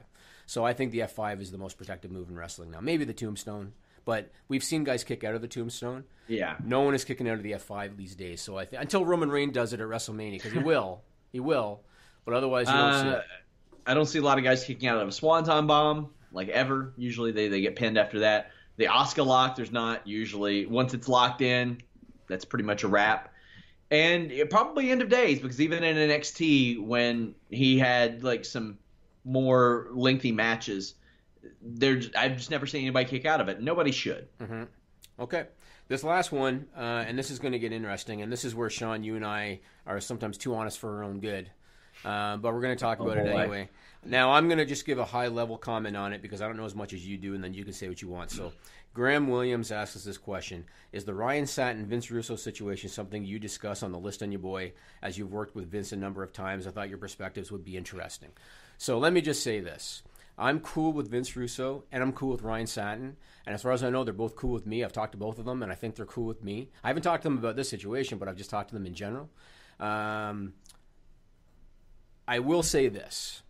So I think the F5 is the most protective move in wrestling now. Maybe the Tombstone, but we've seen guys kick out of the Tombstone. Yeah. No one is kicking out of the F5 these days. So I think until Roman Reigns does it at WrestleMania because he [LAUGHS] will, he will, but otherwise you don't see Uh, it. I don't see a lot of guys kicking out of a swanton bomb like ever. Usually they, they get pinned after that. The Asuka lock, there's not usually. Once it's locked in, that's pretty much a wrap. And probably end of days because even in NXT when he had like some more lengthy matches, there I've just never seen anybody kick out of it. Nobody should. hmm Okay. This last one, uh, and this is going to get interesting, and this is where Sean, you and I are sometimes too honest for our own good, uh, but we're going to talk Oh, about it boy. anyway. Now, I'm going to just give a high level comment on it because I don't know as much as you do, and then you can say what you want. So, Graham Williams asks us this question Is the Ryan Satin Vince Russo situation something you discuss on the list on your boy as you've worked with Vince a number of times? I thought your perspectives would be interesting. So, let me just say this. I'm cool with Vince Russo and I'm cool with Ryan Satin. And as far as I know, they're both cool with me. I've talked to both of them and I think they're cool with me. I haven't talked to them about this situation, but I've just talked to them in general. Um, I will say this: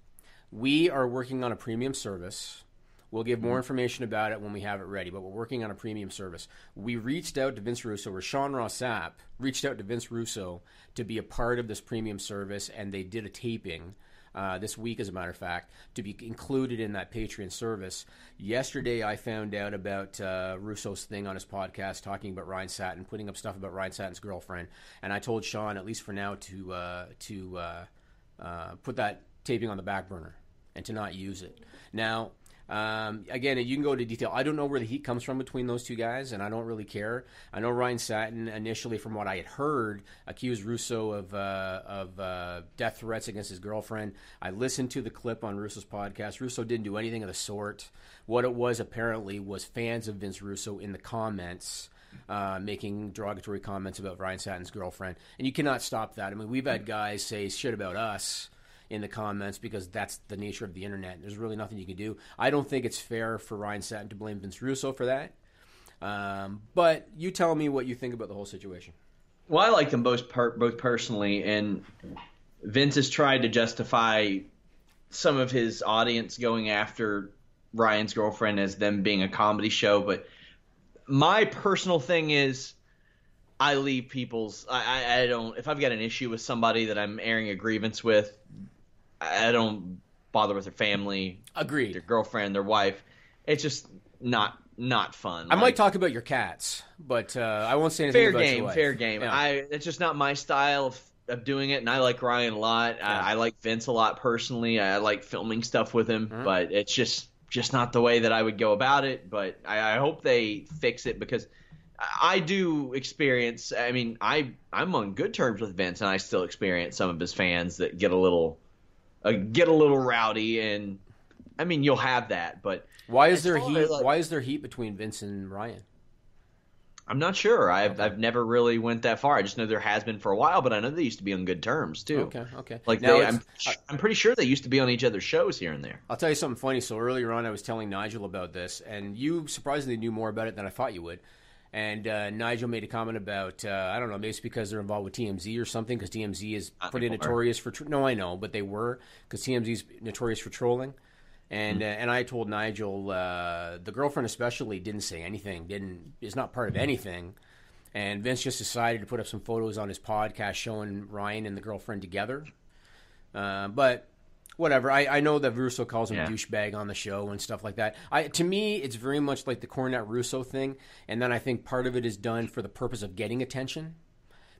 we are working on a premium service. We'll give more information about it when we have it ready, but we're working on a premium service. We reached out to Vince Russo, or Sean Ross Sapp reached out to Vince Russo to be a part of this premium service, and they did a taping uh, this week, as a matter of fact, to be included in that Patreon service. Yesterday, I found out about uh, Russo's thing on his podcast talking about Ryan Satin, putting up stuff about Ryan Satin's girlfriend, and I told Sean, at least for now, to uh, to uh, uh, put that taping on the back burner and to not use it. Now, um, again, you can go into detail. I don't know where the heat comes from between those two guys, and I don't really care. I know Ryan Satin initially, from what I had heard, accused Russo of uh, of uh, death threats against his girlfriend. I listened to the clip on Russo's podcast. Russo didn't do anything of the sort. What it was apparently was fans of Vince Russo in the comments. Uh, making derogatory comments about Ryan Satin's girlfriend, and you cannot stop that. I mean, we've had guys say shit about us in the comments because that's the nature of the internet. There's really nothing you can do. I don't think it's fair for Ryan Satin to blame Vince Russo for that. Um, but you tell me what you think about the whole situation. Well, I like them both per- both personally, and Vince has tried to justify some of his audience going after Ryan's girlfriend as them being a comedy show. But my personal thing is, I leave people's. I, I, I don't. If I've got an issue with somebody that I'm airing a grievance with, I don't bother with their family, Agreed. their girlfriend, their wife. It's just not not fun. I Like, might talk about your cats, but uh, I won't say anything fair about your game, wife. fair game. Yeah. I it's just not my style of, of doing it, and I like Ryan a lot. I, I like Vince a lot personally. I like filming stuff with him, Mm-hmm. but it's just just not the way that I would go about it. But I, I hope they fix it because I do experience. I mean, I I'm on good terms with Vince, and I still experience some of his fans that get a little uh, get a little rowdy, and I mean, you'll have that, but why is there heat? like- why is there heat between Vince and Ryan? I'm not sure. I've I've never really went that far. I just know there has been for a while, but I know they used to be on good terms too. Okay, okay. Like Now they, I'm I'm pretty sure they used to be on each other's shows here and there. I'll tell you something funny. So earlier on, I was telling Nigel about this, and you surprisingly knew more about it than I thought you would. And uh, Nigel made a comment about uh, I don't know, maybe it's because they're involved with TMZ or something, because TMZ is pretty anymore. notorious for. Tr- no, I know, but they were because TMZ is notorious for trolling. And uh, and I told Nigel uh, the girlfriend especially didn't say anything, didn't is not part of anything. And Vince just decided to put up some photos on his podcast showing Ryan and the girlfriend together. Uh, but whatever. I, I know that Russo calls him Yeah. douchebag on the show and stuff like that. I to me, it's very much like the Cornette Russo thing, and then I think part of it is done for the purpose of getting attention.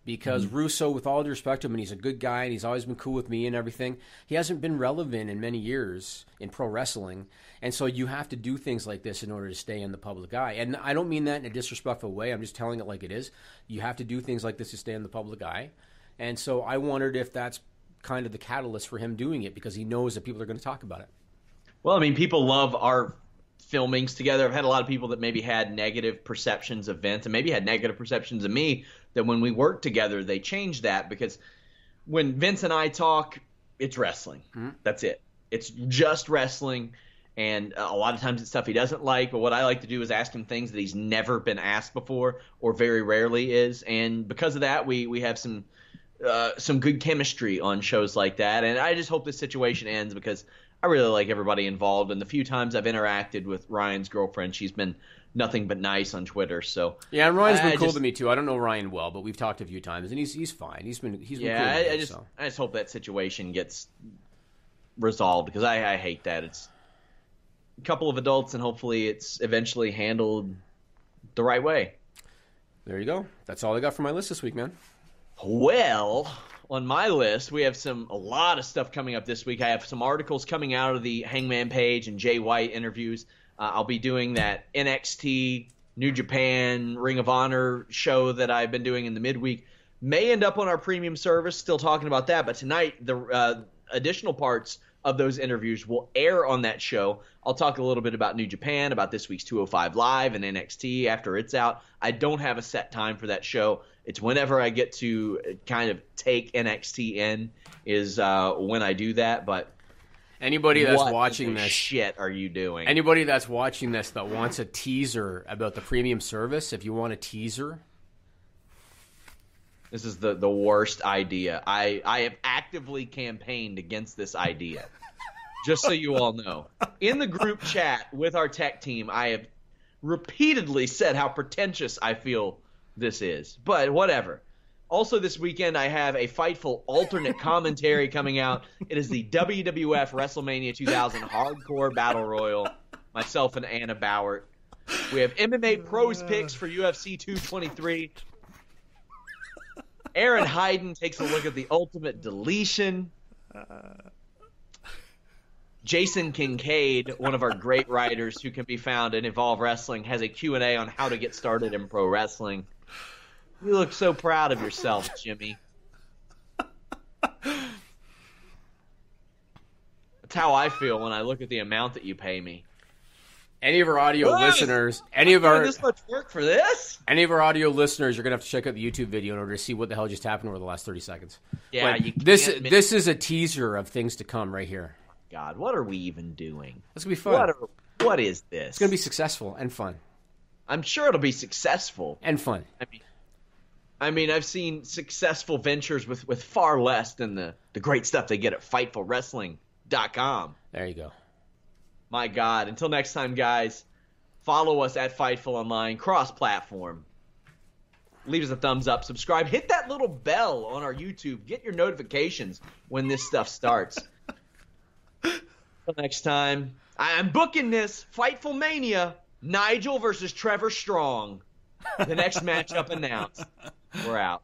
Because mm-hmm. Russo, with all due respect to him, and he's a good guy, and he's always been cool with me and everything. He hasn't been relevant in many years in pro wrestling, and so you have to do things like this in order to stay in the public eye. And I don't mean that in a disrespectful way. I'm just telling it like it is. You have to do things like this to stay in the public eye. And so I wondered if that's kind of the catalyst for him doing it because he knows that people are going to talk about it. Well, I mean, people love our filmings together. I've had a lot of people that maybe had negative perceptions of Vince and maybe had negative perceptions of me. That when we work together, they changed that because when Vince and I talk, it's wrestling. Mm-hmm. That's it. It's just wrestling. And a lot of times it's stuff he doesn't like. But what I like to do is ask him things that he's never been asked before or very rarely is. And because of that, we, we have some uh, some good chemistry on shows like that. And I just hope this situation ends because I really like everybody involved. And the few times I've interacted with Ryan's girlfriend, she's been nothing but nice on Twitter. So Yeah, and Ryan's I been cool just- to me too. I don't know Ryan well, but we've talked a few times, and he's he's fine. He's been he's been yeah, cool. I, I just so. I just hope that situation gets resolved because I, I hate that it's a couple of adults and hopefully it's eventually handled the right way. There you go. That's all I got for my list this week, man. Well, on my list, we have some a lot of stuff coming up this week. I have some articles coming out of the Hangman Page and Jay White interviews. Uh, I'll be doing that NXT, New Japan, Ring of Honor show that I've been doing in the midweek. May end up on our premium service. Still talking about that, but tonight the uh, additional parts of those interviews will air on that show. I'll talk a little bit about New Japan, about this week's 205 Live and NXT after it's out. I don't have a set time for that show. It's whenever I get to kind of take NXT in is uh, when I do that. But Anybody that's what watching this, shit are you doing? anybody that's watching this that wants a teaser about the premium service, if you want a teaser, This is the, the worst idea. I, I have actively campaigned against this idea. Just so you all know. In the group chat with our tech team, I have repeatedly said how pretentious I feel this is. But whatever. Also, this weekend, I have a Fightful alternate commentary coming out. It is the WWF WrestleMania 2000 Hardcore Battle Royal. Myself and Anna Bauer. We have MMA pros picks for UFC 223. Aaron Hayden takes a look at the ultimate deletion. Jason Kincaid, one of our great writers who can be found in Evolve Wrestling, has a Q&A on how to get started in pro wrestling. You look so proud of yourself, Jimmy. That's how I feel when I look at the amount that you pay me. Any of our audio What? listeners, any of our this much work for this? any of our audio listeners, you're gonna have to check out the YouTube video in order to see what the hell just happened over the last thirty seconds. Yeah, this can't this is a teaser of things to come right here. God, what are we even doing? It's gonna be fun. What, are, what is this? It's gonna be successful and fun I'm sure it'll be successful. and fun. I mean, I mean, I've seen successful ventures with, with far less than the, the great stuff they get at FightfulWrestling.com. There you go. My God. Until next time, guys, follow us at Fightful Online, cross platform. Leave us a thumbs up, subscribe, hit that little bell on our YouTube, get your notifications when this stuff starts. [LAUGHS] Until next time, I- I'm booking this Fightful Mania Nigel versus Trevor Strong. The next matchup announced. We're out.